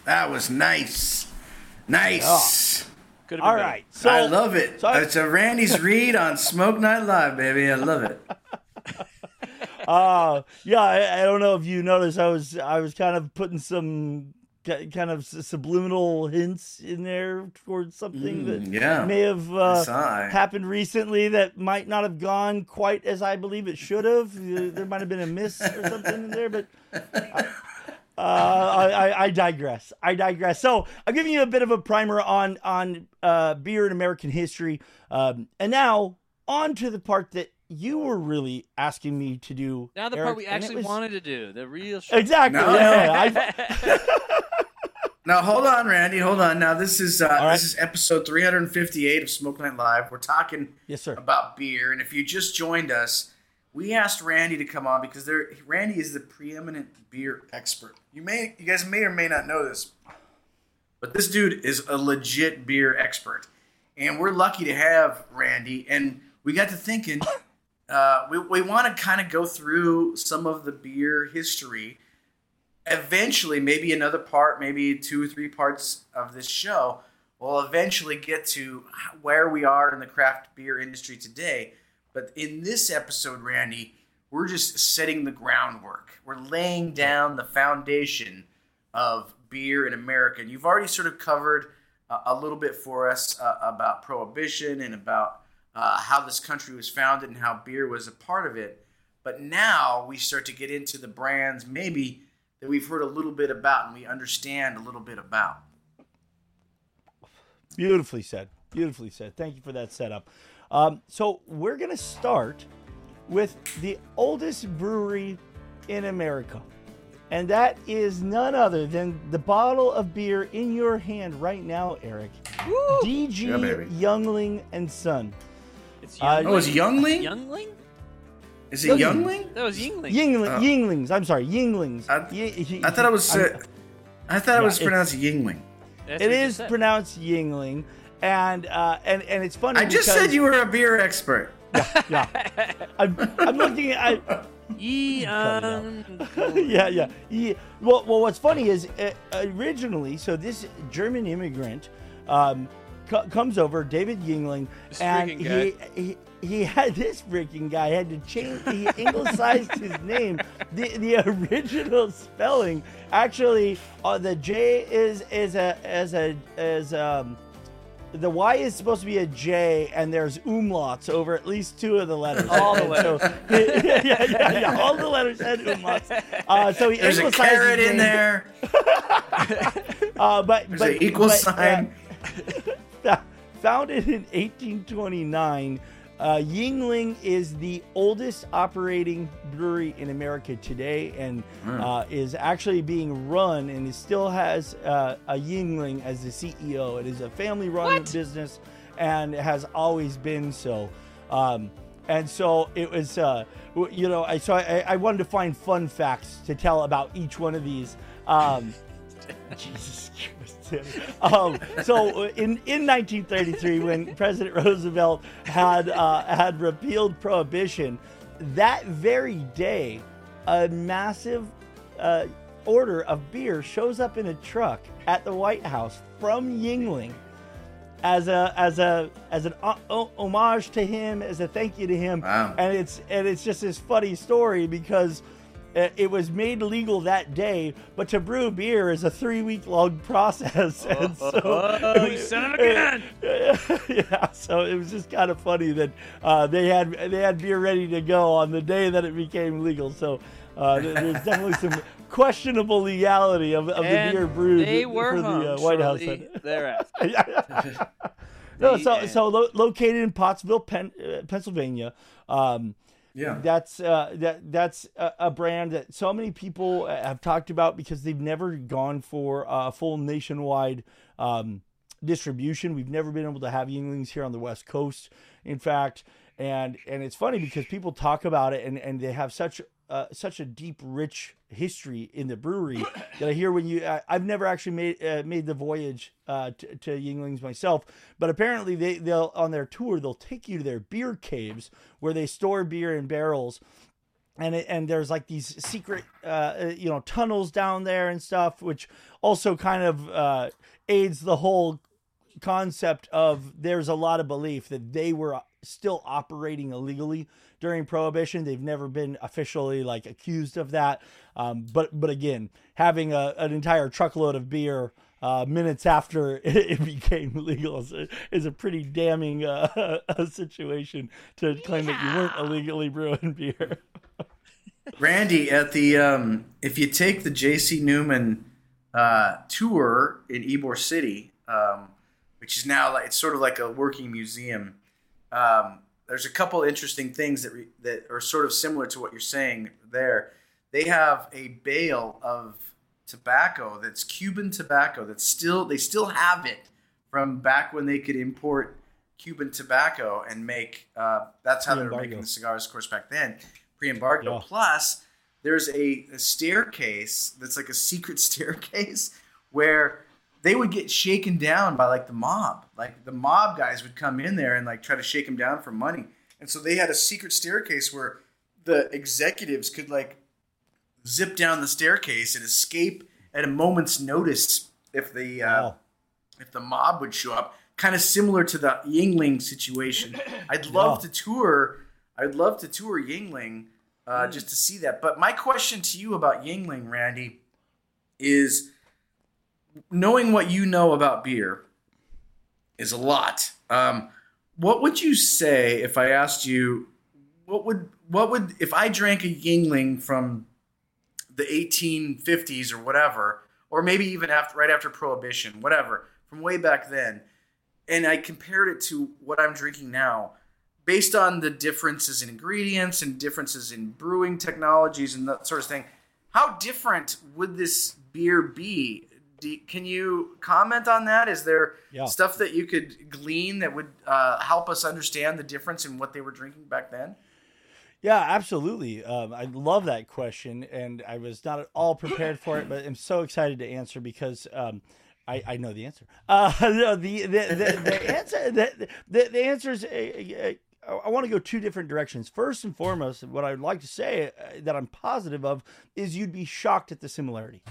That was nice. Nice. Could All right, so I love it. so I- it's a Randy's read on Smoke Night Live, baby. I love it. Uh, yeah, I, I don't know if you noticed. I was I was kind of putting some kind of subliminal hints in there towards something that Mm, yeah. may have uh, happened recently that might not have gone quite as I believe it should have. There might have been a miss or something in there, but. Uh, I, I, I digress. I digress. So I'm giving you a bit of a primer on on uh, beer in American history, um, and now on to the part that you were really asking me to do. Now the Eric, part we actually was- wanted to do, the real show. Exactly. No. yeah, I- Now hold on, Randy. Hold on. Now this is uh, right. this is episode 358 of Smoke Night Live. We're talking yes, sir. about beer, and if you just joined us, we asked Randy to come on because there Randy is the preeminent beer expert. You may you guys may or may not know this, but this dude is a legit beer expert, and we're lucky to have Randy. And we got to thinking, uh, we we want to kind of go through some of the beer history. Eventually, maybe another part, maybe two or three parts of this show, will eventually get to where we are in the craft beer industry today. But in this episode, Randy, we're just setting the groundwork. We're laying down the foundation of beer in America. And you've already sort of covered uh, a little bit for us uh, about prohibition and about uh, how this country was founded and how beer was a part of it. But now we start to get into the brands maybe that we've heard a little bit about and we understand a little bit about. Beautifully said. Beautifully said. Thank you for that setup. Um, so we're gonna start with the oldest brewery in America, and that is none other than the bottle of beer in your hand right now, Eric. DG Yeah. Youngling and Son. It's Uh, Youngling. Oh, is it Youngling? Youngling? Is it Youngling? That was Yuengling. Yuengling, Oh. Yuenglings. I'm sorry, Yuenglings. I- Ye- I thought it was. I'm- Uh, I thought it Yeah, was it's- pronounced Yuengling. That's it what you is said. pronounced Yuengling, and uh, and and it's funny. I just because- said you were a beer expert. Yeah, I'm, I'm looking at. I, Young. yeah, yeah, yeah. Well, well, what's funny is uh, originally, so this German immigrant um, co- comes over, David Yuengling, This and he, he he had this freaking guy had to change. He anglicized his name. The the original spelling actually, uh, the J is is a as a as um. The Y is supposed to be a J, and there's umlauts over at least two of the letters. All the letters. so- yeah, yeah, yeah, yeah. All the letters had umlauts. Uh, so he There's a carrot in name. there. Uh, but There's but, an equal but, uh, sign. Fa- Founded in 1829, uh, Yuengling is the oldest operating brewery in America today and Hmm. uh, is actually being run and it still has uh, a Yuengling as the CEO. It is a family run business and has always been so. Um, and so it was, uh, you know, I so I, I wanted to find fun facts to tell about each one of these. Um, Jesus Um, so uh, in in 1933, when President Roosevelt had uh, had repealed prohibition, that very day, a massive uh, order of beer shows up in a truck at the White House from Yuengling as a as a as an o- o- homage to him, as a thank you to him. Wow. And it's and it's just this funny story because uh, it was made legal that day, but to brew beer is a three week long process. And so, Oh, he said it again. yeah, so it was just kind of funny that uh, they had they had beer ready to go on the day that it became legal. So uh, there's definitely some questionable legality of, of the beer brewed they were for the uh, White House. thereafter. no, so so lo- located in Pottsville, Pen- uh, Pennsylvania. Um, Yeah. that's uh, that that's a, a brand that so many people uh, have talked about because they've never gone for a full nationwide um, distribution. We've never been able to have Yuenglings here on the West Coast, in fact, and and it's funny because people talk about it and and they have such uh, such a deep, rich history in the brewery that I hear when you. I, I've never actually made uh, made the voyage uh, to, to Yuenglings myself, but apparently they they'll on their tour they'll take you to their beer caves where they store beer in barrels and it, and there's like these secret uh, you know tunnels down there and stuff which also kind of uh, aids the whole concept of there's a lot of belief that they were still operating illegally during prohibition they've never been officially like accused of that um, but but again having a, an entire truckload of beer uh, minutes after it became legal is a, is a pretty damning uh, situation to claim that you weren't illegally brewing beer. Randy, at the um, if you take the J.C. Newman uh, tour in Ybor City, um, which is now like it's sort of like a working museum. Um, there's a couple interesting things that re- that are sort of similar to what you're saying there. They have a bale of tobacco that's Cuban tobacco that's still they still have it from back when they could import Cuban tobacco and make. Uh, that's how they were making the cigars, of course, back then, pre-embargo. Yeah. Plus, there's a, a staircase that's like a secret staircase where they would get shaken down by like the mob. Like the mob guys would come in there and like try to shake them down for money. And so they had a secret staircase where the executives could like zip down the staircase and escape at a moment's notice if the uh, Wow. if the mob would show up. Kind of similar to the Yuengling situation. I'd love Yeah. to tour. I'd love to tour Yuengling uh, Mm. just to see that. But my question to you about Yuengling, Randy, is knowing what you know about beer is a lot. Um, what would you say if I asked you what would what would if I drank a Yuengling from the 1850s or whatever, or maybe even after right after Prohibition, whatever, from way back then, and I compared it to what I'm drinking now, based on the differences in ingredients and differences in brewing technologies and that sort of thing, how different would this beer be? Do, can you comment on that? Is there Yeah. stuff that you could glean that would uh, help us understand the difference in what they were drinking back then? Yeah, absolutely. Um, I love that question, and I was not at all prepared for it, but I'm so excited to answer because um, I, I know the answer. Uh, no, the, the, the, the answer the, the, the answer is. Uh, uh, I want to go two different directions. First and foremost, what I'd like to say uh, that I'm positive of is you'd be shocked at the similarity.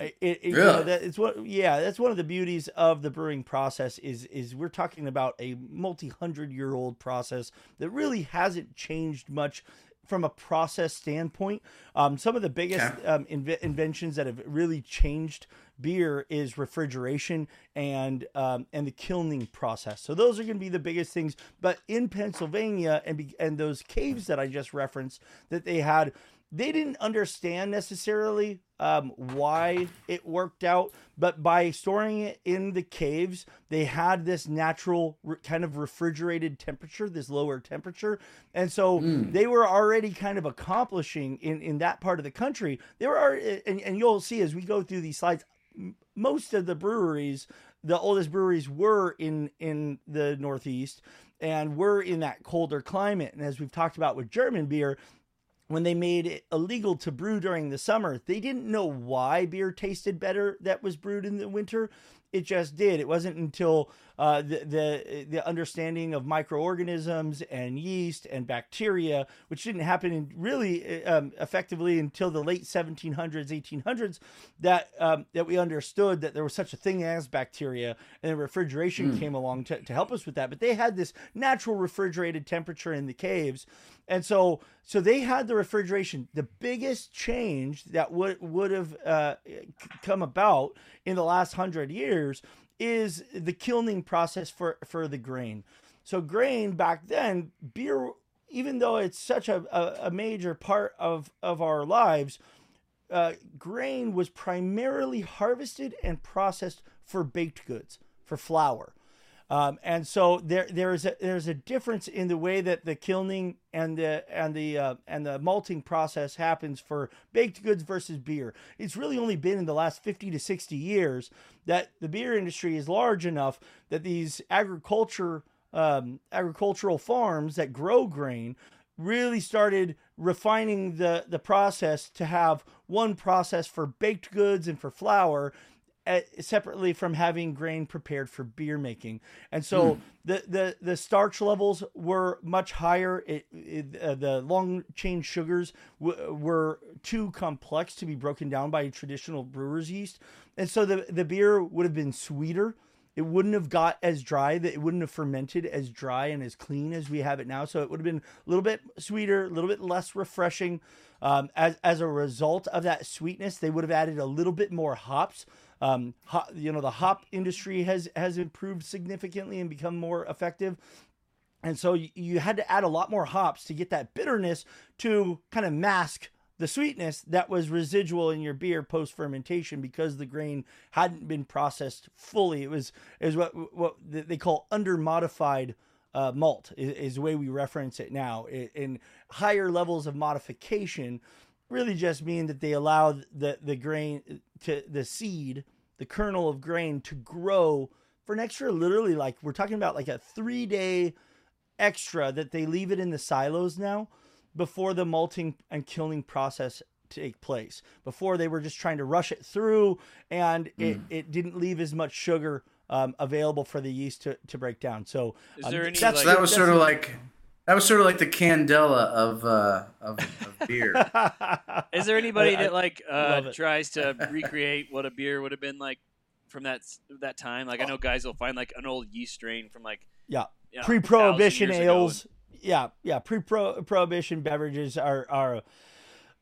It, it, you know, that it's what yeah that's one of the beauties of the brewing process is is we're talking about a multi-hundred year old process that really hasn't changed much from a process standpoint um, some of the biggest Okay. um, inve- inventions that have really changed beer is refrigeration and um, and the kilning process. So those are going to be the biggest things. But in Pennsylvania and be, and those caves that I just referenced that they had, they didn't understand necessarily um, why it worked out. But by storing it in the caves, they had this natural re- kind of refrigerated temperature, this lower temperature, and so they were already kind of accomplishing in in that part of the country. They were already, and, and you'll see as we go through these slides most of the breweries, the oldest breweries were in in the Northeast and were in that colder climate. And as we've talked about with German beer, when they made it illegal to brew during the summer, they didn't know why beer tasted better that was brewed in the winter. it just did. It wasn't until uh, the, the the understanding of microorganisms and yeast and bacteria, which didn't happen in really um, effectively until the late 1700s, 1800s, that um, that we understood that there was such a thing as bacteria, and then refrigeration came along to, to help us with that. But they had this natural refrigerated temperature in the caves, and so so they had the refrigeration. The biggest change that would would have uh, come about in the last hundred years is the kilning process for for the grain. So grain back then, beer, even though it's such a, a, a major part of of our lives, uh, grain was primarily harvested and processed for baked goods, for flour. Um, and so there there is a there's a difference in the way that the kilning and the and the uh, and the malting process happens for baked goods versus beer. It's really only been in the last 50 to 60 years that the beer industry is large enough that these agriculture um, agricultural farms that grow grain really started refining the the process to have one process for baked goods and for flour uh, separately from having grain prepared for beer making. And so the, the the starch levels were much higher. It, it, uh, the long chain sugars w- were too complex to be broken down by traditional brewer's yeast. And so the the beer would have been sweeter. It wouldn't have got as dry. That it wouldn't have fermented as dry and as clean as we have it now. So it would have been a little bit sweeter a little bit less refreshing. Um, as, as a result of that sweetness they would have added a little bit more hops um, ho- you know the hop industry has has improved significantly and become more effective and so you, you had to add a lot more hops to get that bitterness to kind of mask the sweetness that was residual in your beer post fermentation because the grain hadn't been processed fully. It was is what what they call under modified uh, malt is, is the way we reference it now. I- In higher levels of modification, really just mean that they allow the the grain to the seed, the kernel of grain, to grow for an extra literally like we're talking about like a three day extra that they leave it in the silos now before the malting and kilning process take place. Before they were just trying to rush it through and it, it didn't leave as much sugar um, available for the yeast to, to break down. So Is um, any, that's like- So that was sort of like that was sort of like the candela of uh, of, of beer. Is there anybody I- I that like uh, tries to recreate what a beer would have been like from that that time? Like I know guys will find like an old yeast strain from like yeah. you know, pre-prohibition 1,000 years ago ales. Yeah yeah pre-prohibition beverages are are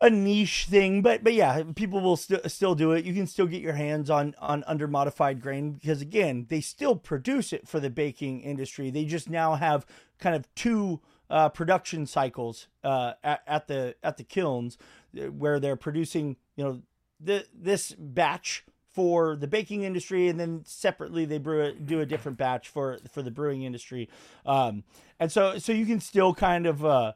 a niche thing but but yeah people will st- still do it. You can still get your hands on on under modified grain because again they still produce it for the baking industry. They just now have kind of two uh, production cycles uh, at, at the at the kilns uh, where they're producing you know the, this batch for the baking industry, and then separately they brew it, do a different batch for for the brewing industry. Um, and so so you can still kind of uh,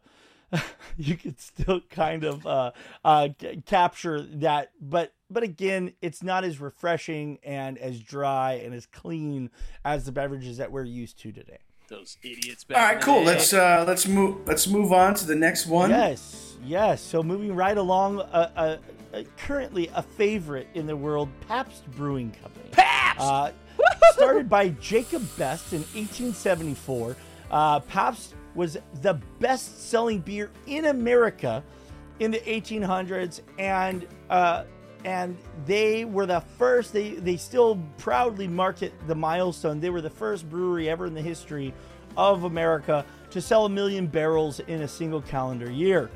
you can still kind of uh, uh, c- capture that, but but again, it's not as refreshing and as dry and as clean as the beverages that we're used to today. Those idiots. Back All in right, the cool. Let's uh, let's move let's move on to the next one. Yes, yes. So moving right along, uh, uh, uh, currently a favorite in the world, Pabst Brewing Company. Pabst. Uh, started by Jacob Best in 1874, uh, Pabst was the best-selling beer in America in the 1800s, and uh, and they were the first. They they still proudly market the milestone. They were the first brewery ever in the history of America to sell a million barrels in a single calendar year.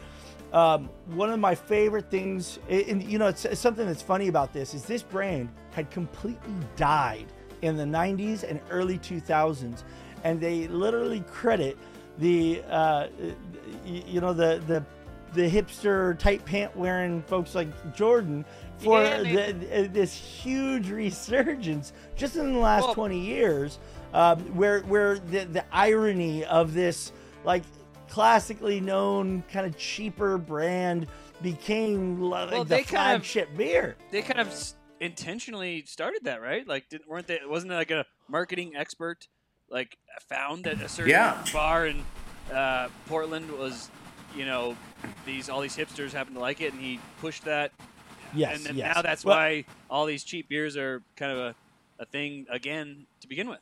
Um, one of my favorite things, and you know, it's, it's something that's funny about this is this brand had completely died in the 90s and early 2000s, and they literally credit the, uh, you know, the the the hipster tight pant wearing folks like Jordan for Yeah, the, the- this huge resurgence just in the last Well- 20 years, um, where where the the irony of this like classically known kind of cheaper brand became like Well, the they kind of- flagship beer. they kind of intentionally started that, right? Like, didn't weren't they? Wasn't it like a marketing expert like found that a certain Yeah. bar in uh, Portland was, you know, these all these hipsters happened to like it, and he pushed that, Yes, and then yes. now that's Well, why all these cheap beers are kind of a a thing again to begin with.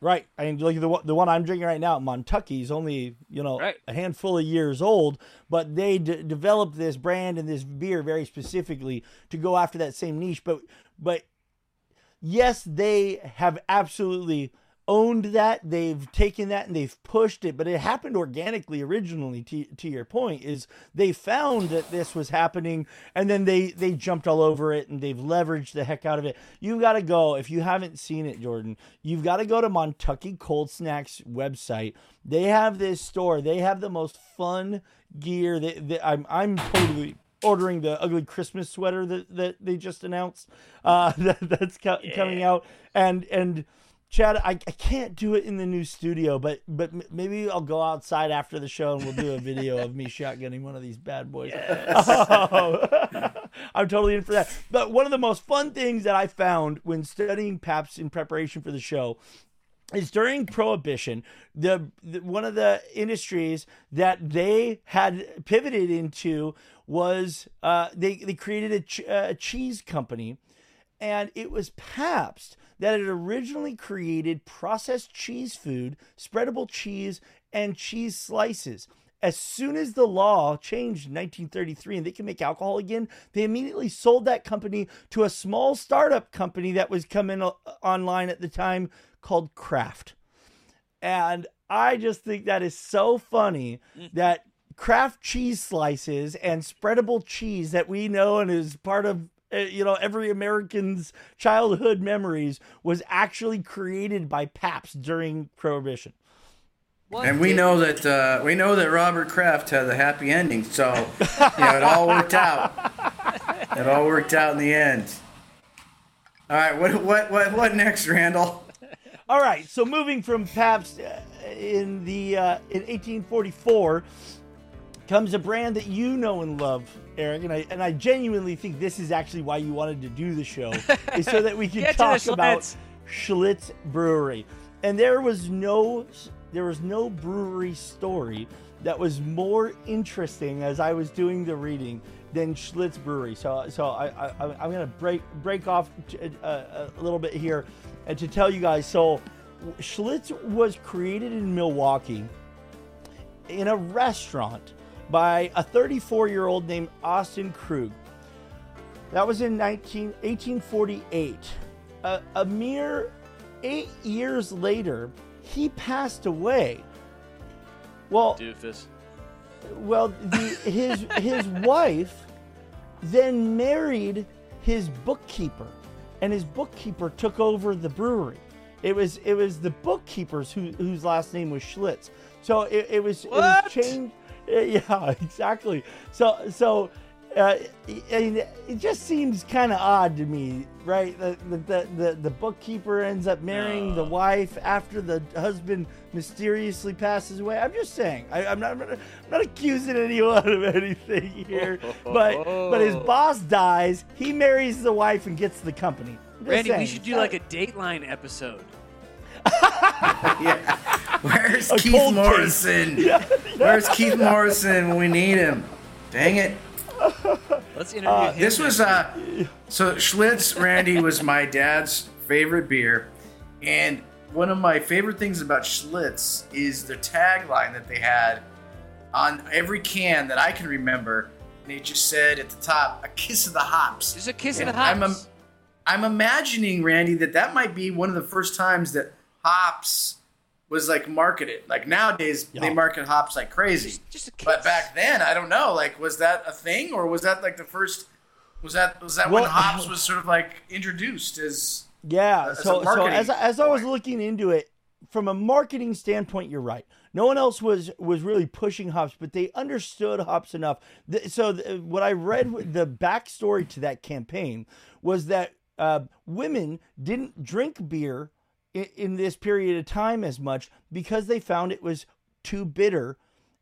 Right. I mean, like the one- the one I'm drinking right now, Montucky, is only you know Right. a handful of years old, but they d- developed this brand and this beer very specifically to go after that same niche. But but yes, they have absolutely owned that. They've taken that and they've pushed it, but it happened organically originally. To, to your point, is they found that this was happening and then they they jumped all over it and they've leveraged the heck out of it. You've got to go if you haven't seen it, Jordan. You've got to go to Montucky Cold Snacks website. They have this store. They have the most fun gear. that, they, I'm I'm totally ordering the ugly Christmas sweater that, that they just announced. Uh, that, that's co- coming out and and. Chad, I, I can't do it in the new studio, but but maybe I'll go outside after the show and we'll do a video of me shotgunning one of these bad boys. Oh, I'm totally in for that. But one of the most fun things that I found when studying Pabst in preparation for the show is during prohibition the, the one of the industries that they had pivoted into was uh, they they created a, ch- a cheese company and it was Pabst that had originally created processed cheese food, spreadable cheese, and cheese slices. As soon as the law changed in 1933 and they can make alcohol again, they immediately sold that company to a small startup company that was coming online at the time called Kraft. And I just think that is so funny that Kraft cheese slices and spreadable cheese that we know and is part of uh, you know every American's childhood memories was actually created by Pabst during Prohibition. And we know that uh, we know that Robert Kraft had a happy ending, so you know it all worked out. It all worked out in the end. All right, what what what what next, Randall? All right, so moving from Pabst uh, in the uh, in 1844 comes a brand that you know and love, Eric, and I and I genuinely think this is actually why you wanted to do the show, is so that we to talk the about Schlitz. Schlitz Brewery. And there was no there was no brewery story that was more interesting as I was doing the reading than Schlitz Brewery. So so I, I I'm gonna break break off t- uh, a little bit here and to tell you guys. So Schlitz was created in Milwaukee in a restaurant by a 34 year old named August Krug. That was in 19, 1848. A, a mere eight years later, he passed away. Well, Doofus. well, the, his his wife then married his bookkeeper, and his bookkeeper took over the brewery. It was it was the bookkeepers who, whose last name was Schlitz. So it, it was it was changed. Yeah, exactly. So so. Uh, I it just seems kind of odd to me, right? The, the, the, the, bookkeeper ends up marrying the wife after the husband mysteriously passes away. I'm just saying. I, I'm, not, I'm not. I'm not accusing anyone of anything here. but but his boss dies. He marries the wife and gets the company. Randy, we should do like a Dateline episode. Yeah, where's A Keith cold case. Morrison? Where's Keith Morrison when we need him? Dang it! Let's interview Uh, him. This was uh, so Schlitz Randy was my dad's favorite beer, and one of my favorite things about Schlitz is the tagline that they had on every can that I can remember, and it just said at the top, "A kiss of the hops." Just a kiss of the hops. I'm, im- I'm imagining Randy that that might be one of the first times that hops was like marketed. Like nowadays, they market hops like crazy. just a kiss. But back then, I don't know. Like, was that a thing, or was that like the first? Was that was that Well- when hops was sort of like introduced as? Yeah. as So so as I- as I was looking into it, from a marketing standpoint, you're right. No one else was was really pushing hops, but they understood hops enough. So what I read, the backstory to that campaign was that uh, women didn't drink beer in, this period of time as much because they found it was too bitter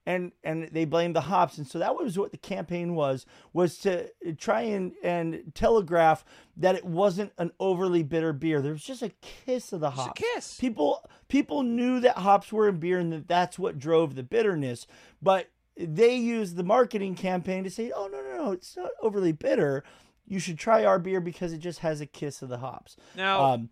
and and they blamed the hops. And so that was what the campaign was was to try and and telegraph that it wasn't an overly bitter beer. There was just a kiss of the Just a hops. kiss. people people knew that hops were in beer and that that's what drove the bitterness. But they used the marketing campaign to say oh no no no it's not overly bitter. You should try our beer because it just has a kiss of the hops. Now, um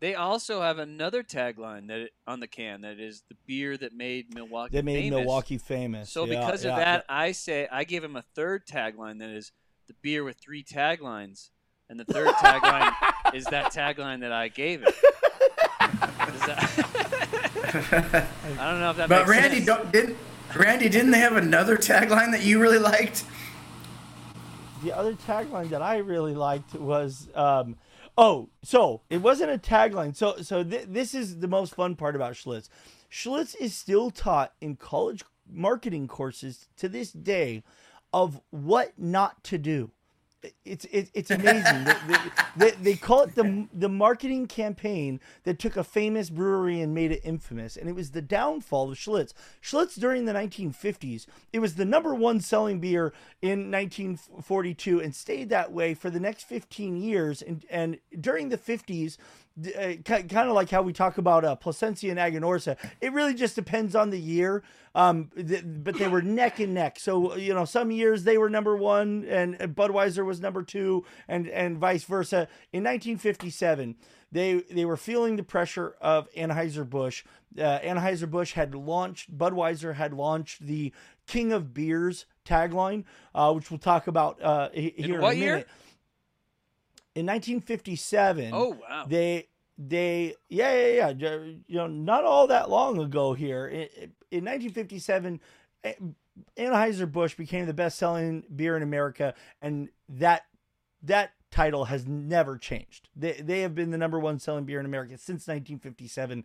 They also have another tagline that on the can that is the beer that made Milwaukee. That made famous. Milwaukee famous. So Yeah, because yeah, of that, I say I give him a third tagline that is the beer with three taglines, and the third tagline is that tagline that I gave it. That- I don't know if that But makes Randy sense. don't, didn't Randy didn't they have another tagline that you really liked? the other tagline that I really liked was, um, oh, so it wasn't a tagline. So, so th- this is the most fun part about Schlitz. Schlitz is still taught in college marketing courses to this day of what not to do. It's it's, it's amazing. they, they, they call it the the marketing campaign that took a famous brewery and made it infamous, and it was the downfall of Schlitz. Schlitz during the 1950s, it was the number one selling beer in 1942 and stayed that way for the next 15 years. And and during the 50s, uh, kind of like how we talk about uh, Plasencia and Aganorsa, it really just depends on the year. Um, th- but they were neck and neck. So you know, some years they were number one, and and Budweiser was number two, and and vice versa. In 1957, they they were feeling the pressure of Anheuser Busch. Uh, Anheuser Busch had launched, Budweiser had launched the King of Beers tagline, uh, which we'll talk about uh, he- here in, what a year? minute. In 1957, Oh wow! they they yeah yeah yeah you know not all that long ago here in, in 1957 eh, Anheuser-Busch became the best-selling beer in America and that that title has never changed. They they have been the number one selling beer in America since 1957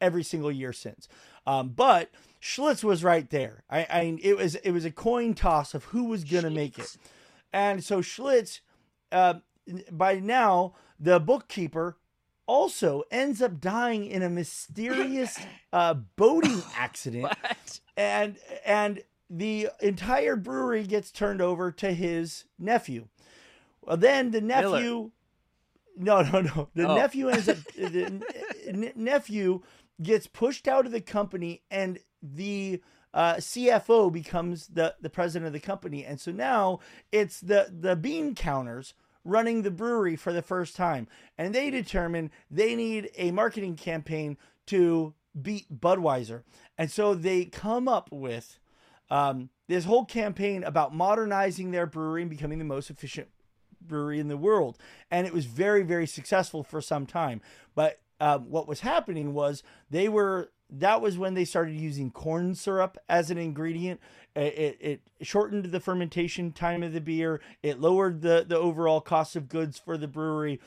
every single year since. Um, but Schlitz was right there. I, I it was it was a coin toss of who was going to make it. And so Schlitz uh, by now the bookkeeper also ends up dying in a mysterious uh, boating accident. What? and and the entire brewery gets turned over to his nephew. Well then the nephew no no no. The Oh. nephew ends up the n- nephew gets pushed out of the company and the uh, CFO becomes the the president of the company. And so now it's the the bean counters running the brewery for the first time and they determine they need a marketing campaign to beat Budweiser and so they come up with um, this whole campaign about modernizing their brewery and becoming the most efficient brewery in the world. And it was very, very successful for some time. But um, what was happening was they were, that was when they started using corn syrup as an ingredient. It, it, shortened the fermentation time of the beer, it lowered the, the overall cost of goods for the brewery.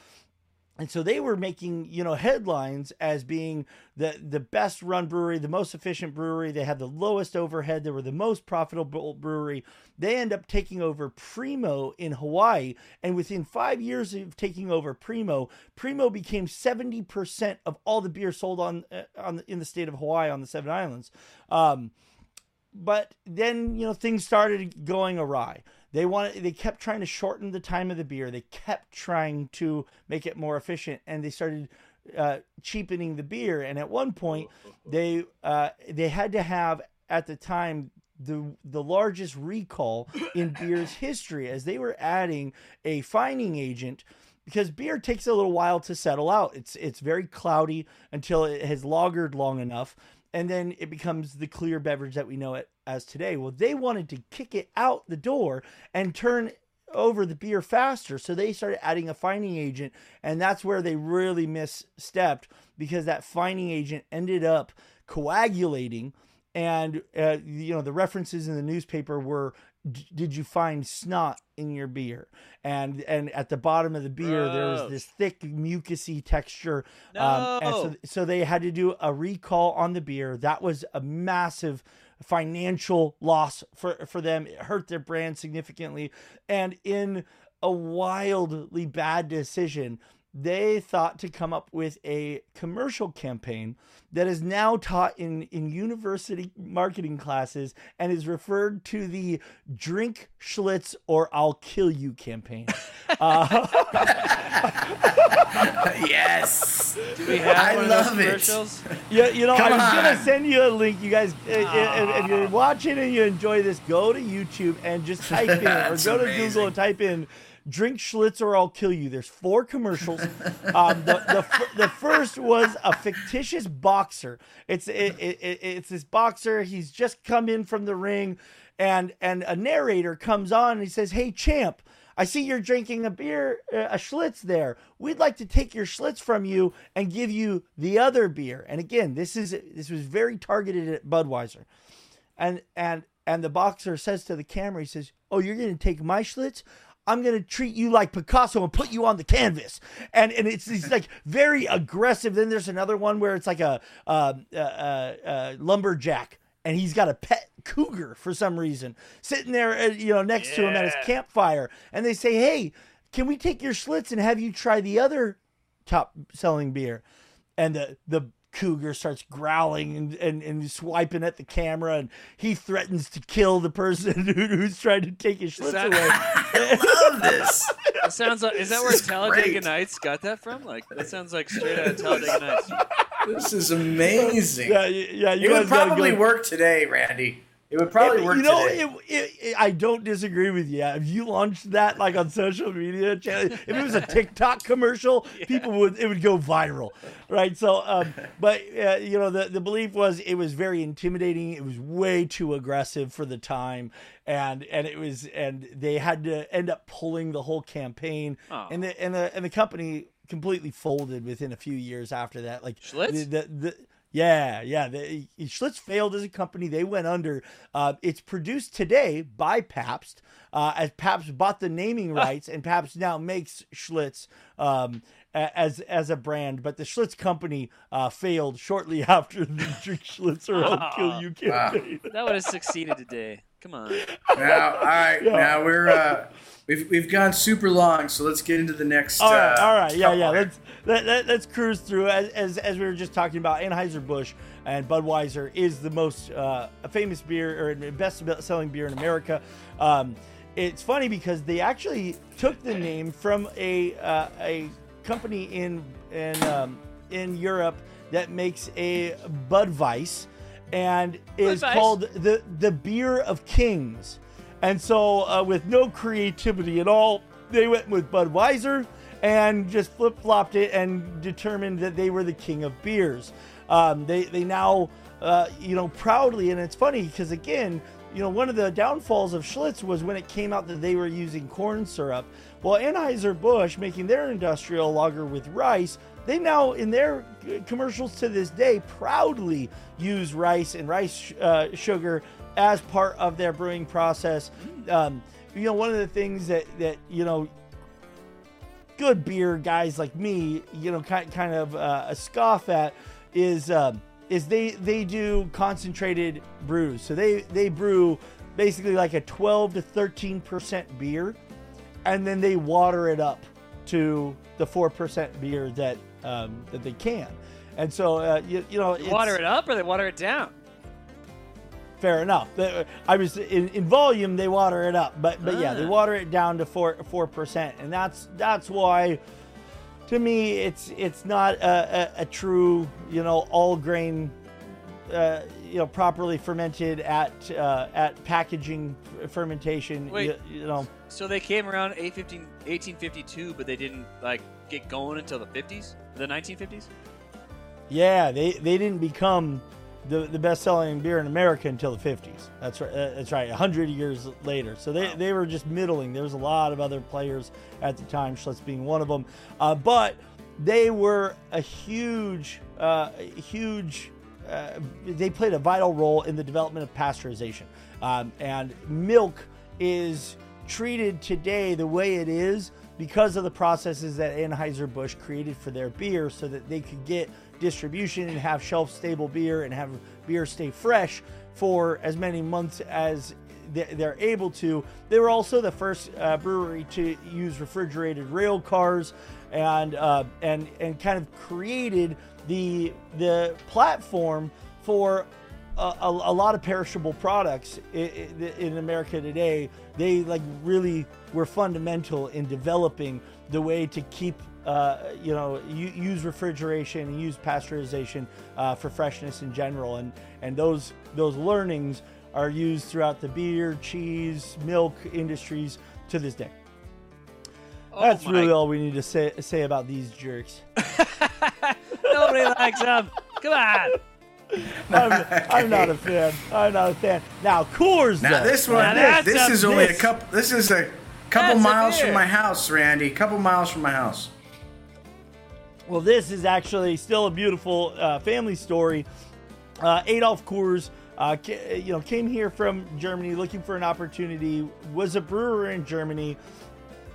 And so they were making, you know, headlines as being the the best run brewery, the most efficient brewery. They had the lowest overhead. They were the most profitable brewery. They end up taking over Primo in Hawaii, and within five years of taking over Primo, Primo became seventy percent of all the beer sold on uh, on in the state of Hawaii on the Seven Islands. Um, but then you know things started going awry. They wanted they kept trying to shorten the time of the beer. They kept trying to make it more efficient, and they started uh, cheapening the beer. And at one point, they uh, they had to have at the time the the largest recall in beer's history as they were adding a fining agent because beer takes a little while to settle out. It's it's very cloudy until it has lagered long enough, and then it becomes the clear beverage that we know it as today. Well, they wanted to kick it out the door and turn over the beer faster, so they started adding a fining agent, and that's where they really misstepped because that fining agent ended up coagulating and uh, you know the references in the newspaper were "D- did you find snot in your beer? And and at the bottom of the beer there was this thick mucusy texture um, and so No. so they had to do a recall on the beer. That was a massive financial loss for for them. It hurt their brand significantly. And in a wildly bad decision they thought to come up with a commercial campaign that is now taught in, in university marketing classes and is referred to the drink Schlitz or I'll kill you campaign. Uh, yes. Do we have I one of love those it. commercials? Yeah, you know, Come I was gonna send you a link. You guys, uh, if, if you're watching and you enjoy this, go to YouTube and just type in, or That's go to amazing. Google and type in drink Schlitz or I'll kill you. There's four commercials. Um, the, the, the first was a fictitious boxer. It's it, it, it- it's this boxer. He's just come in from the ring, and and a narrator comes on and he says, "Hey champ." I see you're drinking a beer, uh, a Schlitz there. We'd like to take your Schlitz from you and give you the other beer. And again, this is this was very targeted at Budweiser. And and and the boxer says to the camera, he says, "Oh, you're going to take my Schlitz? I'm going to treat you like Picasso and put you on the canvas." And and it's, it's like very aggressive. Then there's another one where it's like a uh, uh, uh, uh, lumberjack, and he's got a pet cougar for some reason sitting there, uh, you know, next to him at his campfire. And they say, "Hey, can we take your Schlitz and have you try the other top selling beer?" and the the cougar starts growling and, and, and swiping at the camera and he threatens to kill the person who, who's trying to take his Schlitz that- away. I love this. It sounds like is that where This is Talladega great. Nights got that from? Like that sounds like straight out of Talladega Nights. This is amazing. yeah, yeah, you it would guys gotta probably go- work today, Randy. It would probably It- work you know, it, it, I don't disagree with you. If you launched that like on social media, channel, if it was a TikTok commercial, people would it would go viral, right? So, um, but uh, you know, the the belief was it was very intimidating. It was way too aggressive for the time, and and it was and they had to end up pulling the whole campaign, Aw. and the and the and the company completely folded within a few years after that. Like Schlitz? the, the, the yeah, yeah. The, Schlitz failed as a company. They went under. Uh, it's produced today by Pabst, uh, as Pabst bought the naming rights, and Pabst now makes Schlitz um, as as a brand. But the Schlitz company uh, failed shortly after the Drink Schlitz or I'll Kill You campaign. That would have succeeded today. Come on. Now, all right. Yeah. Now we're uh, we've we've gone super long, so let's get into the next. All right, uh, all right, yeah, yeah. Let's let, let, let's cruise through as, as as we were just talking about. Anheuser Busch and Budweiser is the most uh, famous beer or best selling beer in America. Um, it's funny because they actually took the name from a uh, a company in in um, in Europe that makes a Budweiss and is called the the beer of kings. And so, uh, with no creativity at all, they went with Budweiser and just flip flopped it and determined that they were the king of beers. Um, they they now, uh, you know, proudly, and it's funny because again, you know, one of the downfalls of Schlitz was when it came out that they were using corn syrup. Well, Anheuser Busch making their industrial lager with rice, they now in their commercials to this day proudly use rice and rice uh, sugar as part of their brewing process. Um, you know, one of the things that that you know good beer guys like me, you know, kind kind of uh, a scoff at is um, is they they do concentrated brews. So they they brew basically like a 12 to 13 percent beer, and then they water it up to the four percent beer that um, that they can. And so uh, you, you know, They water it up or they water it down? fair enough. I was in, in volume they water it up, but but yeah, they Ah. water it down to four four percent, and that's that's why. To me, it's it's not a, a, a true you know all grain, uh, you know properly fermented at uh, at packaging fermentation. Wait. You, you know, So they came around 1852, but they didn't like get going until the 50s, the 1950s. yeah, they they didn't become the, the best selling beer in America until the 50s. That's right. Uh, that's right. 100 years later. So they, they were just middling. There was a lot of other players at the time, Schlitz being one of them. Uh, but they were a huge, uh, huge, uh, they played a vital role in the development of pasteurization. Um, and milk is treated today the way it is because of the processes that Anheuser-Busch created for their beer so that they could get distribution and have shelf stable beer and have beer stay fresh for as many months as they- they're able to. They were also the first uh, brewery to use refrigerated rail cars and uh, and and kind of created the the platform for a, a, a lot of perishable products in, in America today. They like really were fundamental in developing the way to keep, uh, you know, use refrigeration and use pasteurization uh, for freshness in general. And and those those learnings are used throughout the beer, cheese, milk industries to this day. That's my- really all we need to say say about these jerks. Nobody likes them. Come on. I'm, I'm not a fan. I'm not a fan. Now Coors. Now though. this one, Now that's this is only a couple. This is a couple That's miles beer. from my house, Randy. A couple miles from my house. Well, this is actually still a beautiful uh, family story. Uh, Adolf Coors, uh, ca- you know, came here from Germany looking for an opportunity. Was a brewer in Germany,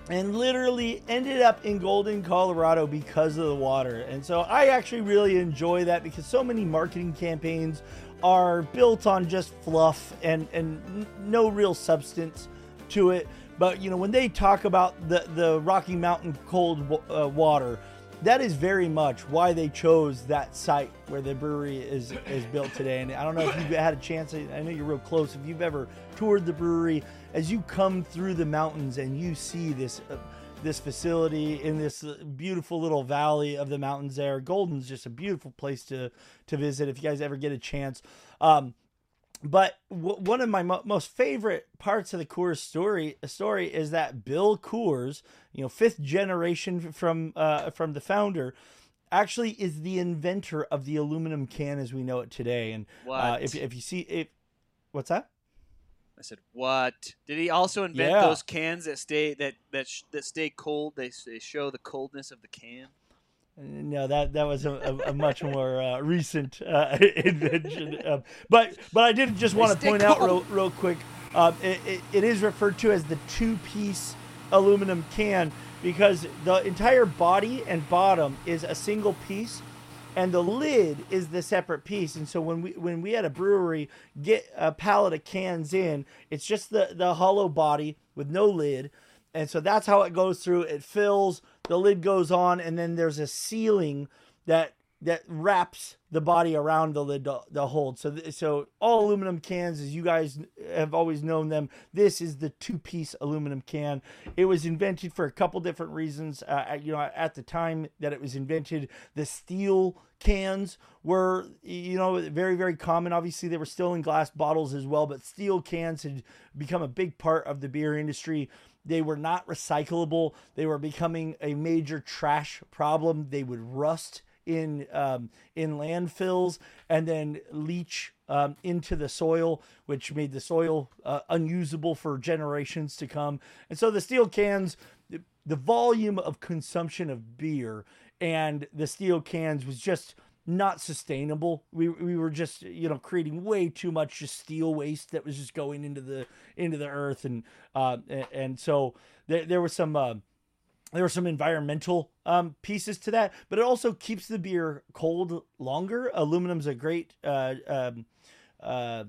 and literally ended up in Golden, Colorado because of the water. And so I actually really enjoy that because so many marketing campaigns are built on just fluff and and no real substance to it. But you know, when they talk about the the Rocky Mountain cold uh, water, that is very much why they chose that site where the brewery is is built today. And I don't know if you've had a chance. I know you're real close. If you've ever toured the brewery, as you come through the mountains and you see this. Uh, this facility in this beautiful little valley of the mountains there. Golden's just a beautiful place to to visit if you guys ever get a chance. Um, but w- one of my mo- most favorite parts of the Coors story story is that Bill Coors, you know, fifth generation from uh, from the founder, actually is the inventor of the aluminum can as we know it today. And uh, if if you see it, what's that? I said, "What? Did he also invent Yeah. those cans that stay that that sh- that stay cold? They, they show the coldness of the can." No, that that was a, a, a much more uh, recent uh, invention. Um, but but I did just want to point out real, real quick. Um, it, it, it is referred to as the two-piece aluminum can because the entire body and bottom is a single piece, and the lid is the separate piece. And so when we when we at a brewery get a pallet of cans in, it's just the the hollow body with no lid, and so that's how it goes through. It fills, the lid goes on, and then there's a sealing that that wraps the body around the lid to, to hold. So so all aluminum cans, as you guys have always known them, this is the two piece aluminum can. It was invented for a couple different reasons. Uh, at- you know, at the time that it was invented, the steel cans were you know very very common obviously they were still in glass bottles as well but steel cans had become a big part of the beer industry they were not recyclable they were becoming a major trash problem they would rust in um, in landfills and then leach um, into the soil, which made the soil uh, unusable for generations to come. And so the steel cans, the, the volume of consumption of beer and the steel cans was just not sustainable. We, we were just you know creating way too much just steel waste that was just going into the into the earth and uh, and, and so there, there was some. Uh, there were some environmental um, pieces to that, but it also keeps the beer cold longer. Aluminum's a great uh, um, uh,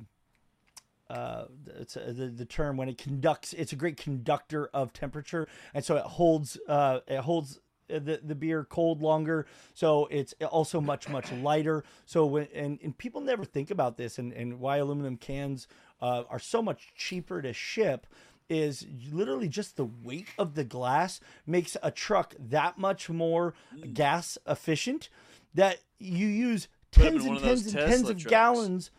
uh, it's uh the, the term when it conducts. It's a great conductor of temperature, and so it holds uh, it holds the, the beer cold longer. So it's also much much lighter. So when and, and people never think about this and, and why aluminum cans uh, are so much cheaper to ship is literally just the weight of the glass makes a truck that much more gas efficient that you use tens and tens and tens of trucks. gallons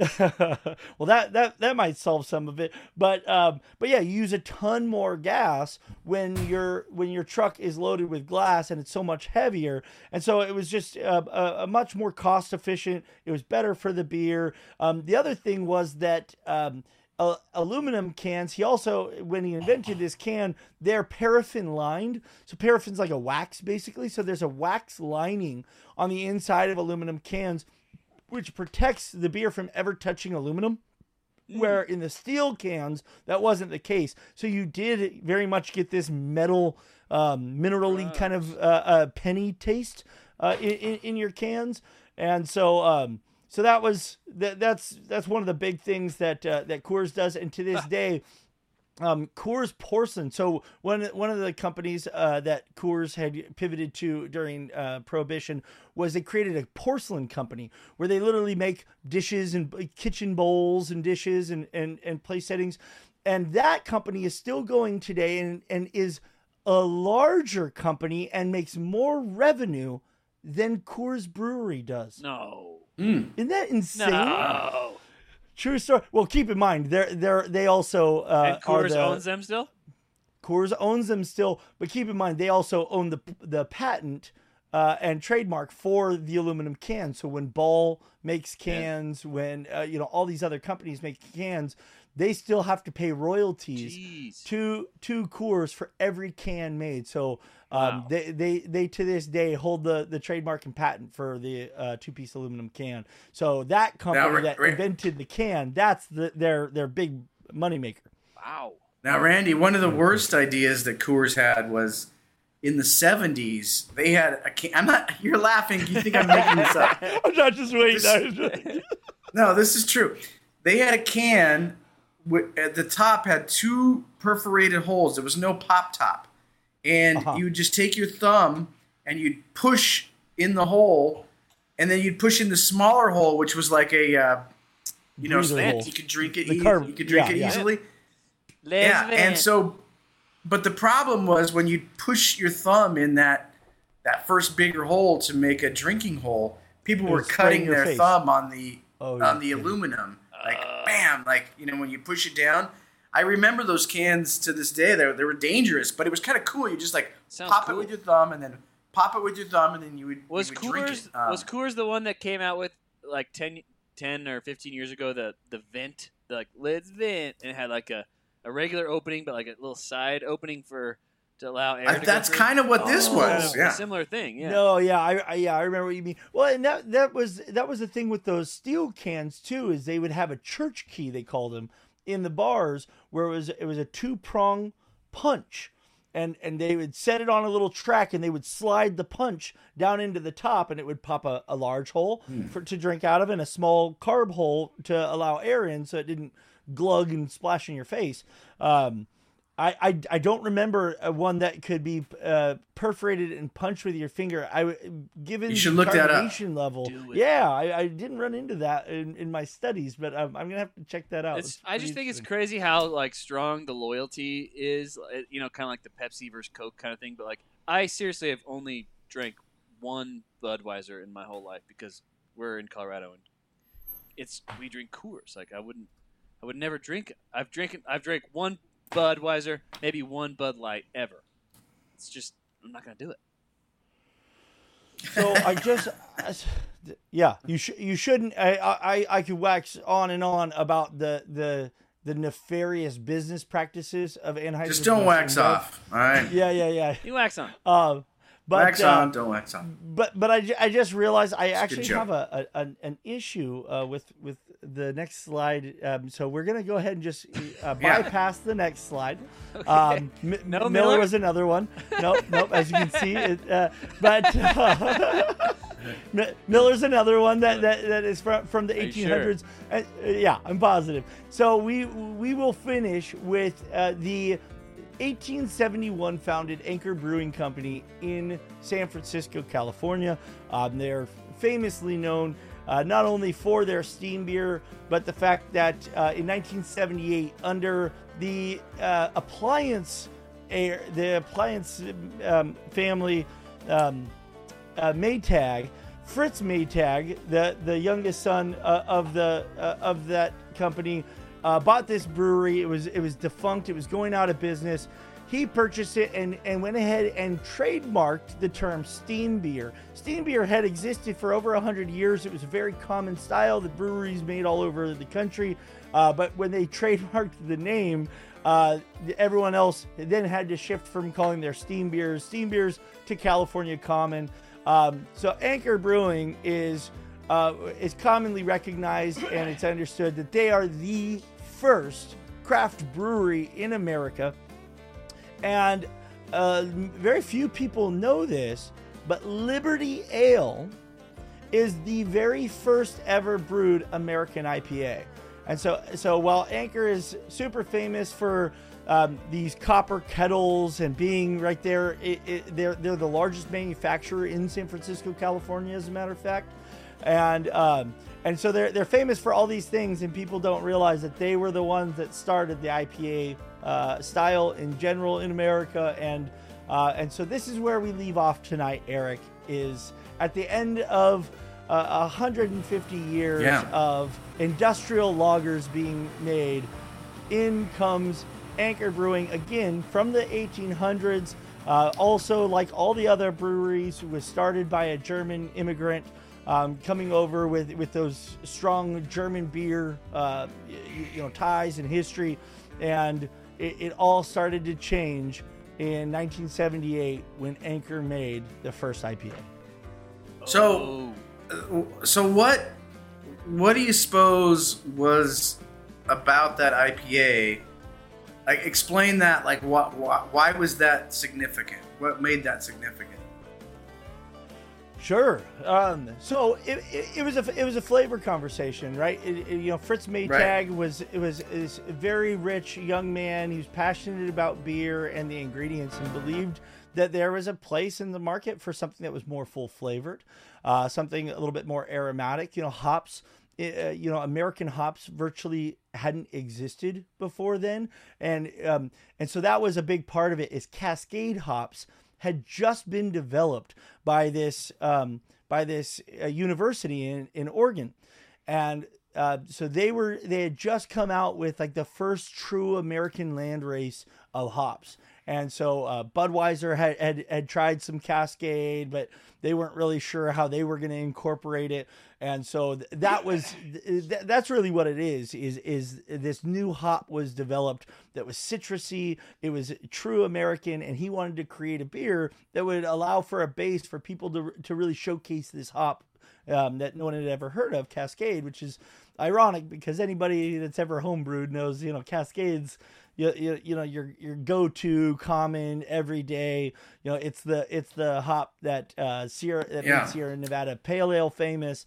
well that that that might solve some of it but um but yeah you use a ton more gas when your when your truck is loaded with glass and it's so much heavier and so it was just uh, a, a much more cost efficient it was better for the beer um the other thing was that um uh, aluminum cans. He also, when he invented this can, they're paraffin lined. So paraffin's like a wax, basically. So there's a wax lining on the inside of aluminum cans, which protects the beer from ever touching aluminum. Where in the steel cans that wasn't the case, so you did very much get this metal, um, minerally kind of uh, uh, penny taste uh, in, in in your cans, and so um, so that was that, that's that's one of the big things that uh, that Coors does, and to this day, um, Coors porcelain. So one one of the companies uh, that Coors had pivoted to during uh, Prohibition was they created a porcelain company where they literally make dishes and kitchen bowls and dishes and and and place settings, and that company is still going today and and is a larger company and makes more revenue than Coors Brewery does. No. Isn't that insane? No. True story. Well, keep in mind they're they're they also uh, and Coors the, owns them still. Coors owns them still, but keep in mind they also own the the patent uh, and trademark for the aluminum can. So when Ball makes cans, when uh, you know all these other companies make cans, they still have to pay royalties Jeez. to to Coors for every can made. So um, Wow. they, they they to this day hold the the trademark and patent for the uh, two piece aluminum can. So that company Ra- that Ra- invented the can, that's the, their their big moneymaker. Wow. Now, Randy, one of the worst ideas that Coors had was in the 70s, they had a can. I'm not, you're laughing. You think I'm making this up. I'm not just waiting. No, this is true. They had a can wi- at the top had two perforated holes. There was no pop top, and Uh-huh. you would just take your thumb and you'd push in the hole, and then you'd push in the smaller hole, which was like a, uh, you know, Breather you could drink it. The eas- carb- you could drink yeah, it yeah. easily. Les Yeah, and so, but the problem was when you push your thumb in that that first bigger hole to make a drinking hole, people were would spray in cutting their face. thumb on the Oh, on you're the kidding. aluminum, like bam, like you know when you push it down. I remember those cans to this day. They were, they were dangerous, but it was kind of cool. You just like Sounds pop cool. it with your thumb, and then pop it with your thumb, and then you would was you would drink Coors it. Um, was Coors the one that came out with like 10, 10 or fifteen years ago the the vent the like lids vent and it had like a, a regular opening but like a little side opening for to allow air. I- to that's kind of what this Oh, was. a Yeah. similar thing. Yeah. No, yeah, I, I yeah, I remember what you mean. Well, and that that was that was the thing with those steel cans too, is they would have a church key they called them in the bars where it was it was a two prong punch. And and they would set it on a little track and they would slide the punch down into the top and it would pop a, a large hole for to drink out of and a small carb hole to allow air in so it didn't glug and splash in your face. Um, I, I, I don't remember uh, one that could be uh, perforated and punched with your finger. I given You should the look that up. carbonation level. Yeah, I, I didn't run into that in, in my studies, but um, I'm gonna have to check that out. It's, That's I just think it's crazy how like strong the loyalty is. uh, You know, kind of like the Pepsi versus Coke kind of thing. But like, I seriously have only drank one Budweiser in my whole life because we're in Colorado and it's we drink Coors. Like, I wouldn't, I would never drink. I've drinking, I've drank one Budweiser, maybe one Bud Light ever. It's just I'm not gonna do it. So I just, yeah, you should you shouldn't. I, I I could wax on and on about the the the nefarious business practices of Anheuser. just don't wax off. All right, Yeah, yeah, yeah. You wax on. Uh, but wax uh, on, don't wax on. but but I, I just realized I good actually have a, a an, an issue uh, with with the next slide. Um, so we're gonna go ahead and just uh, Yeah. bypass the next slide. Um, M- No Miller, Miller? was another one. Nope, nope. As you can see, it, uh, but uh, M- Miller's another one that, that, that is from from the Are you sure? 1800s. Uh, yeah, I'm positive. So we we will finish with uh, the 1871 founded Anchor Brewing Company in San Francisco, California. Um, they're famously known uh, not only for their steam beer, but the fact that uh, in 1978, under the uh, appliance the appliance um, family um, uh, Maytag, Fritz Maytag, the the youngest son uh, of the uh, of that company, bought this brewery. It was it was defunct. It was going out of business. He purchased it and, and went ahead and trademarked the term steam beer. Steam beer had existed for over 100 years. It was a very common style that breweries made all over the country. Uh, but when they trademarked the name, uh, everyone else then had to shift from calling their steam beers steam beers to California Common. Um, so Anchor Brewing is uh, is commonly recognized and it's understood that they are the first craft brewery in America. And uh, very few people know this, but Liberty Ale is the very first ever brewed American IPA. And so, so while Anchor is super famous for um, these copper kettles and being right there, it, it, they're they're the largest manufacturer in San Francisco, California, as a matter of fact, and um, and so they're they're famous for all these things, and people don't realize that they were the ones that started the IPA uh, style in general in America, and uh, and so this is where we leave off tonight, Eric. Is at the end of uh, 150 years Yeah. of industrial lagers being made, in comes Anchor Brewing again from the 1800s. Uh, also, like all the other breweries, was started by a German immigrant um, coming over with, with those strong German beer, uh, you, know, ties and history, and it, it all started to change in 1978 when Anchor made the first IPA. So, uh, so what? What do you suppose was about that IPA? Like, explain that. Like, what? Why was that significant? What made that significant? Sure. Um, so it, it, it was a it was a flavor conversation, right? It, you know, Fritz Maytag Right. was it was is a very rich young man. He was passionate about beer and the ingredients, and believed that there was a place in the market for something that was more full flavored, uh, something a little bit more aromatic. You know, hops. uh, you know, American hops virtually hadn't existed before then, and um, and so that was a big part of it. Is Cascade hops had just been developed by this um, by this uh, university in, in Oregon, and uh, so they were they had just come out with like the first true American land race of hops, and so uh, Budweiser had, had had tried some Cascade, but they weren't really sure how they were going to incorporate it, and so th- that was th- th- that's really what it is is is this new hop was developed that was citrusy, it was true American, and he wanted to create a beer that would allow for a base for people to to really showcase this hop um, that no one had ever heard of, Cascade, which is ironic because anybody that's ever homebrewed knows, you know, Cascades, you, you, you know, your your go-to, common, everyday, you know, it's the it's the hop that uh, Sierra that Yeah. made Sierra Nevada Pale Ale famous.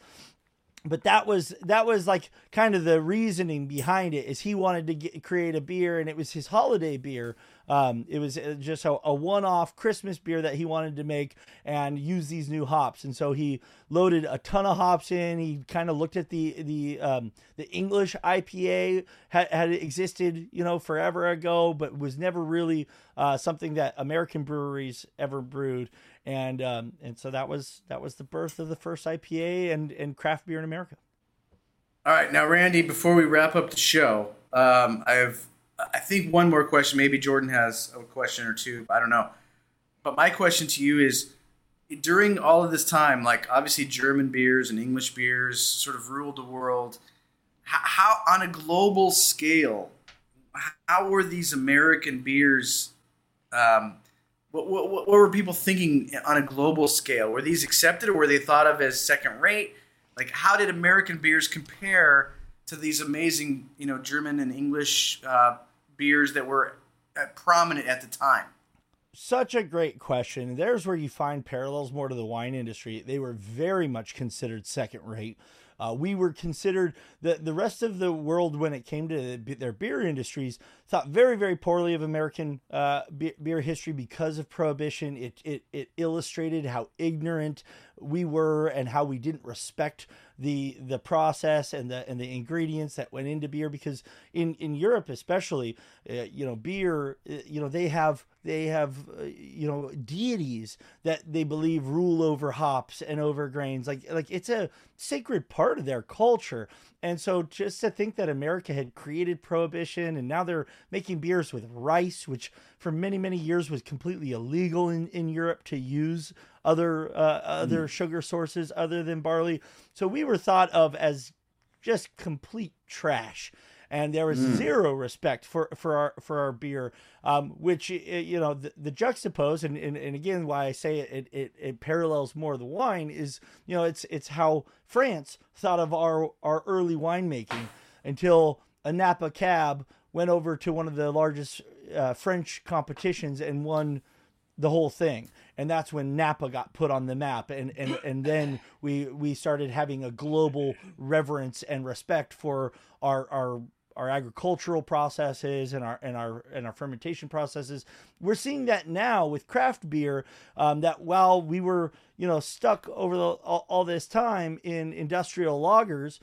But that was that was like kind of the reasoning behind it is he wanted to get, create a beer and it was his holiday beer. Um, it was uh, just a, a one-off Christmas beer that he wanted to make and use these new hops. And so he loaded a ton of hops in. He kind of looked at the the um, the English IPA had, had existed, you know, forever ago, but was never really uh, something that American breweries ever brewed. And um, and so that was that was the birth of the first IPA and and craft beer in America. All right, now Randy, before we wrap up the show, um, I have I think one more question. Maybe Jordan has a question or two. I don't know. But my question to you is during all of this time, like obviously German beers and English beers sort of ruled the world. How, on a global scale, how were these American beers? Um, what, what, what were people thinking on a global scale? Were these accepted or were they thought of as second rate? Like, how did American beers compare to these amazing, you know, German and English uh, beers that were uh, prominent at the time? Such a great question. There's where you find parallels more to the wine industry. They were very much considered second rate. Uh, we were considered the the rest of the world when it came to their beer industries thought very very poorly of American uh, beer history because of prohibition. It, it it illustrated how ignorant we were and how we didn't respect the the process and the and the ingredients that went into beer because in in Europe especially uh, you know beer uh, you know they have they have uh, you know deities that they believe rule over hops and over grains. Like like it's a sacred part of their culture. And so just to think that America had created prohibition and now they're making beers with rice which for many many years was completely illegal in in Europe to use other uh, other sugar sources other than barley. So we were thought of as just complete trash and there was zero respect for for our for our beer um, which you know the, the juxtapose and, and and again why i say it, it it it parallels more the wine is you know it's it's how france thought of our our early winemaking until a napa cab went over to one of the largest uh, french competitions and won the whole thing. And that's when napa got put on the map. And and and then we we started having a global reverence and respect for our our our agricultural processes and our and our and our fermentation processes. We're seeing that now with craft beer um, that while we were you know stuck over the, all, all this time in industrial lagers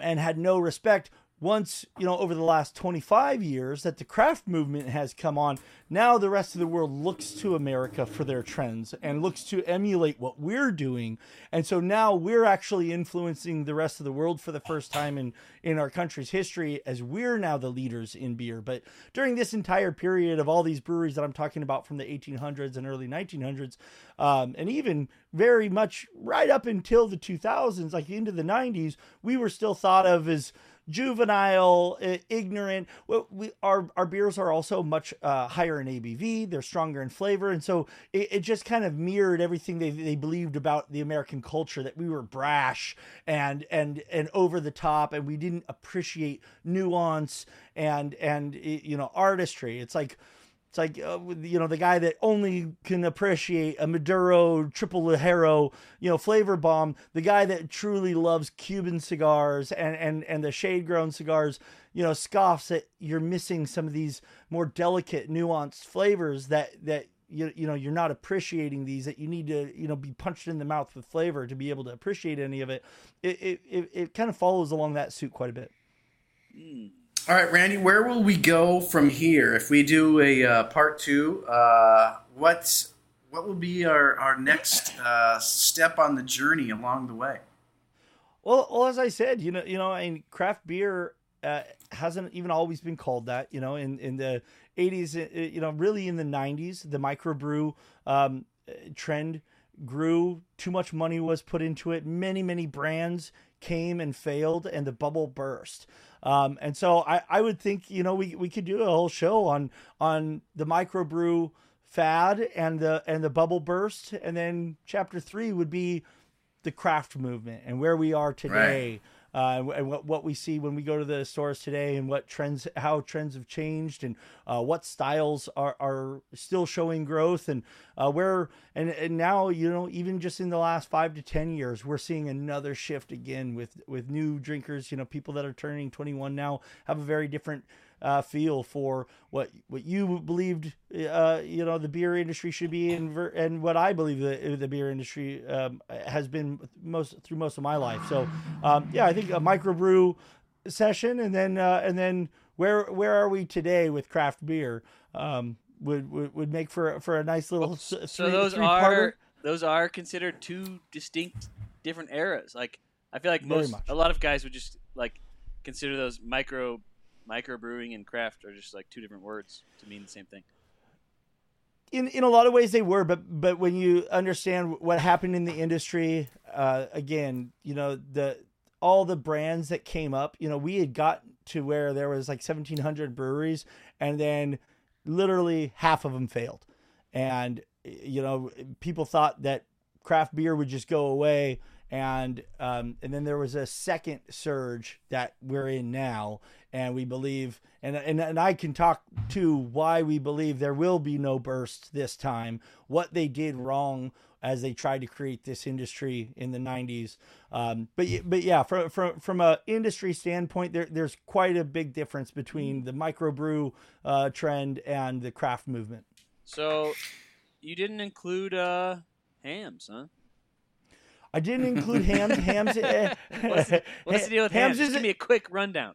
and had no respect once you know over the last 25 years that the craft movement has come on now the rest of the world looks to america for their trends and looks to emulate what we're doing. And so now we're actually influencing the rest of the world for the first time in in our country's history as we're now the leaders in beer. But during this entire period of all these breweries that i'm talking about from the 1800s and early 1900s um, and even very much right up until the 2000s like into the 90s we were still thought of as juvenile, ignorant. We, our our beers are also much uh, higher in ABV. They're stronger in flavor, and so it, it just kind of mirrored everything they, they believed about the American culture that we were brash and and and over the top, and we didn't appreciate nuance and and you know artistry. It's like it's like uh, you know the guy that only can appreciate a Maduro triple Ligero, you know, flavor bomb. The guy that truly loves Cuban cigars and and and the shade grown cigars, you know, scoffs that you're missing some of these more delicate, nuanced flavors that that you you know you're not appreciating these. That you need to you know be punched in the mouth with flavor to be able to appreciate any of it. It it it, it kind of follows along that suit quite a bit. Mm. All right, Randy, where will we go from here? If we do a uh, part two, uh, what's what will be our our next uh, step on the journey along the way? Well, well, as I said, you know, you know, I mean, craft beer uh, hasn't even always been called that. You know, in in the '80s, uh, you know, really in the '90s, the microbrew um, trend grew. Too much money was put into it. Many, many brands came and failed, and the bubble burst. Um, and so I, I would think, you know, we, we could do a whole show on on the microbrew fad and the and the bubble burst, and then chapter three would be the craft movement and where we are today. Right uh, and what, what we see when we go to the stores today and what trends, how trends have changed and uh, what styles are, are still showing growth and uh, where, and, and now, you know, even just in the last five to 10 years, we're seeing another shift again with, with new drinkers, you know, people that are turning 21 now have a very different uh, feel for what what you believed uh, you know the beer industry should be and and what I believe the the beer industry um, has been most through most of my life. So um, yeah, I think a microbrew session and then uh, and then where where are we today with craft beer um, would, would would make for for a nice little so three, those are those are considered two distinct different eras. Like I feel like most a lot of guys would just like consider those micro microbrewing and craft are just like two different words to mean the same thing. In in a lot of ways they were, but but when you understand what happened in the industry, uh, again, you know the all the brands that came up, you know, we had got to where there was like 1700 breweries and then literally half of them failed. And you know, people thought that craft beer would just go away and um, and then there was a second surge that we're in now, and we believe, and and and I can talk to why we believe there will be no burst this time. What they did wrong as they tried to create this industry in the 90s. Um, but but yeah, from from from a industry standpoint, there there's quite a big difference between the microbrew uh, trend and the craft movement. So, you didn't include uh, Hamm's, huh? I didn't include Hamm's. Hamm's. Uh, what's, the, what's the deal with Hamm's? Hamm's Just give me a quick rundown.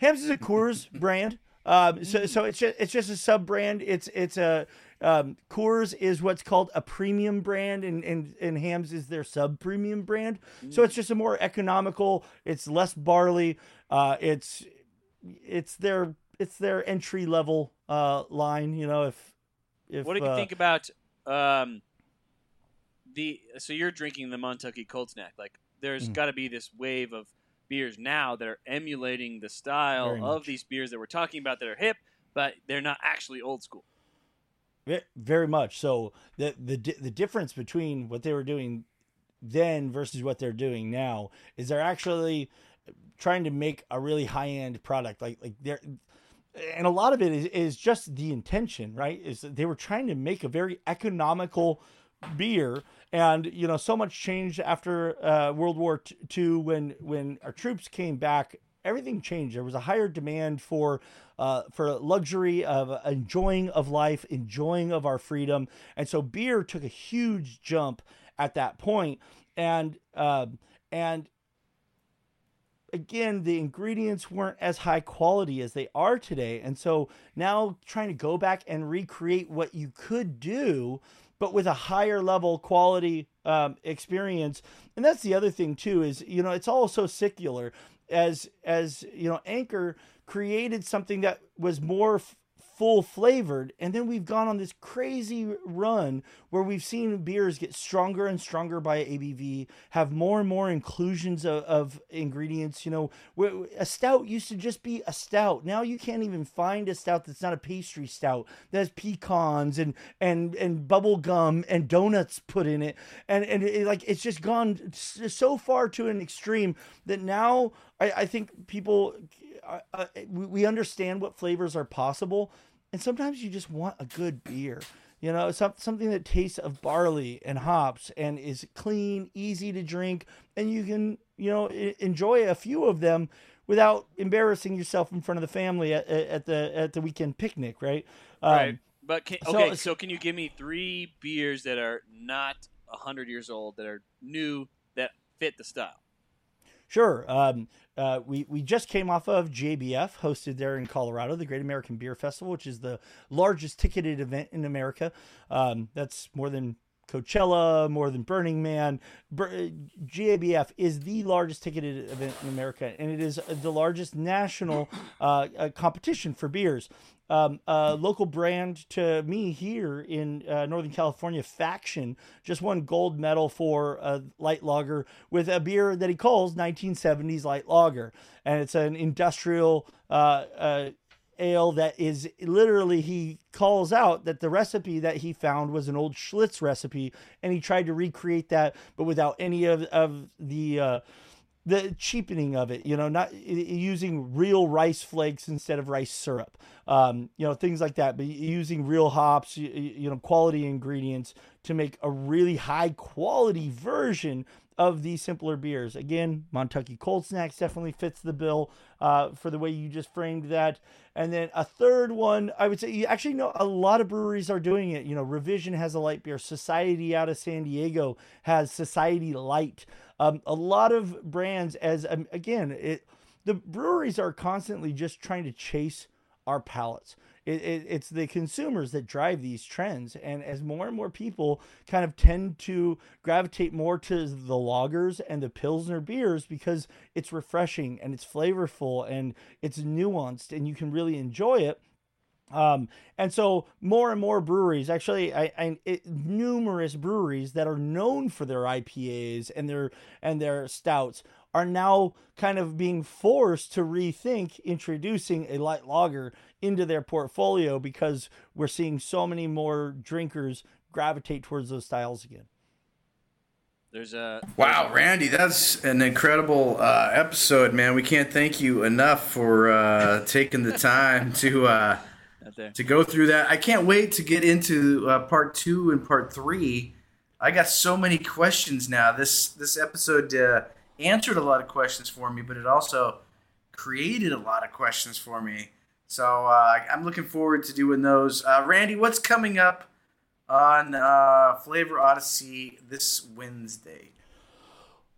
Hamm's is a Coors brand. Um, so so it's just it's just a sub brand. It's it's a um, Coors is what's called a premium brand, and and and Hamm's is their sub premium brand. So it's just a more economical. It's less barley. Uh, it's it's their it's their entry level uh, line. You know if if what do you uh, think about um, the so you're drinking the Montucky Cold Snack. Like there's mm. got to be this wave of beers now that are emulating the style Very of much. these beers that we're talking about that are hip, but they're not actually old school. Very much. So the the the difference between what they were doing then versus what they're doing now is they're actually trying to make a really high end product. Like like they're and a lot of it is, is just the intention, right? Is they were trying to make a very economical beer and you know so much changed after uh, world war ii when when our troops came back everything changed there was a higher demand for uh, for luxury of enjoying of life enjoying of our freedom and so beer took a huge jump at that point and uh, and again, the ingredients weren't as high quality as they are today. And so now trying to go back and recreate what you could do, but with a higher level quality um, experience. And that's the other thing too is you know it's all so secular as as you know Anchor created something that was more full flavored and then we've gone on this crazy run where we've seen beers get stronger and stronger by abv have more and more inclusions of, of ingredients you know. Where a stout used to just be a stout. Now you can't even find a stout that's not a pastry stout. That has pecans and and and bubble gum and donuts put in it. And and it, like it's just gone so far to an extreme that now i, I think people uh, uh, we understand what flavors are possible and sometimes you just want a good beer you know some, something that tastes of barley and hops and is clean easy to drink and you can you know enjoy a few of them without embarrassing yourself in front of the family at, at the at the weekend picnic right um, right. But can, so- okay, so, can you give me three beers that are not hundred years old that are new that fit the style? Sure. Um, uh, we we just came off of GABF, hosted there in Colorado, the Great American Beer Festival, which is the largest ticketed event in America. Um, that's more than Coachella, more than Burning Man. Bur- GABF is the largest ticketed event in America, and it is the largest national uh, uh, competition for beers. Um, a local brand to me here in uh, Northern California, Faction, just won gold medal for a light lager with a beer that he calls 1970s light lager, and it's an industrial uh, uh, ale that is literally he calls out that the recipe that he found was an old Schlitz recipe, and he tried to recreate that, but without any of of the uh, the cheapening of it, you know, not using real rice flakes instead of rice syrup, um, you know, things like that. But using real hops, you, you know, quality ingredients to make a really high quality version of these simpler beers. Again, Montucky Cold Snacks definitely fits the bill uh, for the way you just framed that. And then a third one, I would say, you actually know a lot of breweries are doing it. You know, Revision has a light beer. Society out of San Diego has Society Light. Um, a lot of brands, as um, again, it the breweries are constantly just trying to chase our palates. It, it, it's the consumers that drive these trends, and as more and more people kind of tend to gravitate more to the lagers and the pilsner beers because it's refreshing and it's flavorful and it's nuanced, and you can really enjoy it. Um, and so more and more breweries, actually, I, I it, numerous breweries that are known for their IPAs and their and their stouts are now kind of being forced to rethink introducing a light lager into their portfolio because we're seeing so many more drinkers gravitate towards those styles again. There's a Wow, Randy, that's an incredible uh, episode, man. We can't thank you enough for uh, taking the time to uh, out there. to go through that. I can't wait to get into uh, part two and part three. I got so many questions now. This this episode uh, answered a lot of questions for me, but it also created a lot of questions for me. So uh, I'm looking forward to doing those. Uh, Randy, what's coming up on uh, Flavor Odyssey this Wednesday?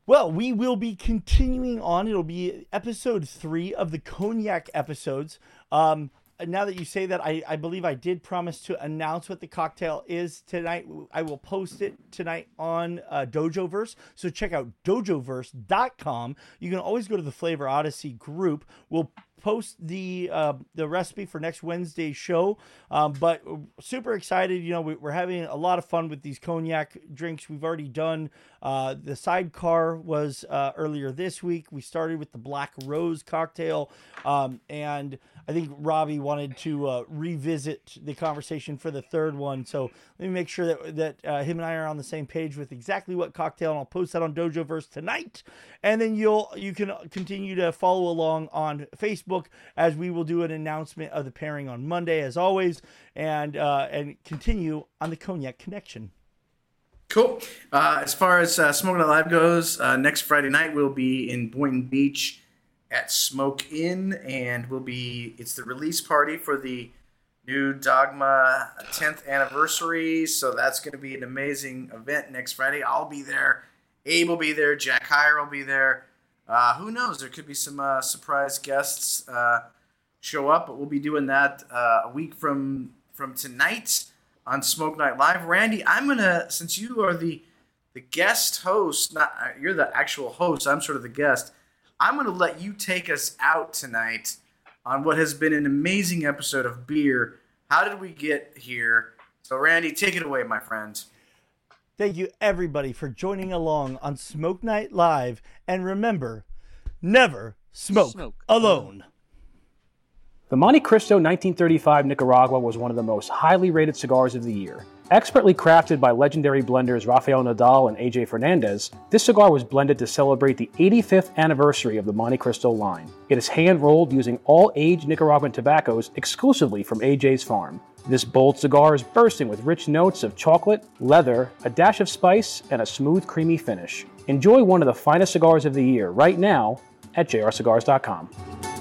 Well, we will be continuing on. It'll be episode three of the cognac episodes. Um, now that you say that, I, I believe I did promise to announce what the cocktail is tonight. I will post it tonight on uh, Dojoverse. So check out dojoverse.com. You can always go to the Flavor Odyssey group. We'll post the uh, the recipe for next Wednesday's show. Um, but super excited. You know, we, we're having a lot of fun with these cognac drinks. We've already done uh, the sidecar was uh, earlier this week. We started with the Black Rose cocktail, um, and I think Robbie wanted to uh, revisit the conversation for the third one. So let me make sure that that uh, him and I are on the same page with exactly what cocktail, and I'll post that on Dojoverse tonight. And then you'll you can continue to follow along on Facebook as we will do an announcement of the pairing on Monday, as always, and uh, and continue on the Cognac Connection. Cool. Uh, as far as uh, Smoke Night Live goes, uh, next Friday night we'll be in Boynton Beach at Smoke Inn, and we'll be. It's the release party for the new Dogma 10th anniversary, so that's going to be an amazing event next Friday. I'll be there. Abe will be there. Jack Heyer will be there. Uh, who knows? There could be some uh, surprise guests uh, show up, but we'll be doing that uh, a week from from tonight on Smoke Night Live. Randy, I'm gonna since you are the the guest host, not uh, you're the actual host. I'm sort of the guest. I'm gonna let you take us out tonight on what has been an amazing episode of beer. How did we get here? So, Randy, take it away, my friend. Thank you, everybody, for joining along on Smoke Night Live. And remember, never smoke, Smoke alone. The Montecristo 1935 Nicaragua was one of the most highly rated cigars of the year. Expertly crafted by legendary blenders Rafael Nodal and AJ Fernandez, this cigar was blended to celebrate the 85th anniversary of the Montecristo line. It is hand rolled using all aged Nicaraguan tobaccos exclusively from AJ's farm. This bold cigar is bursting with rich notes of chocolate, leather, a dash of spice, and a smooth, creamy finish. Enjoy one of the finest cigars of the year right now at jrcigars.com.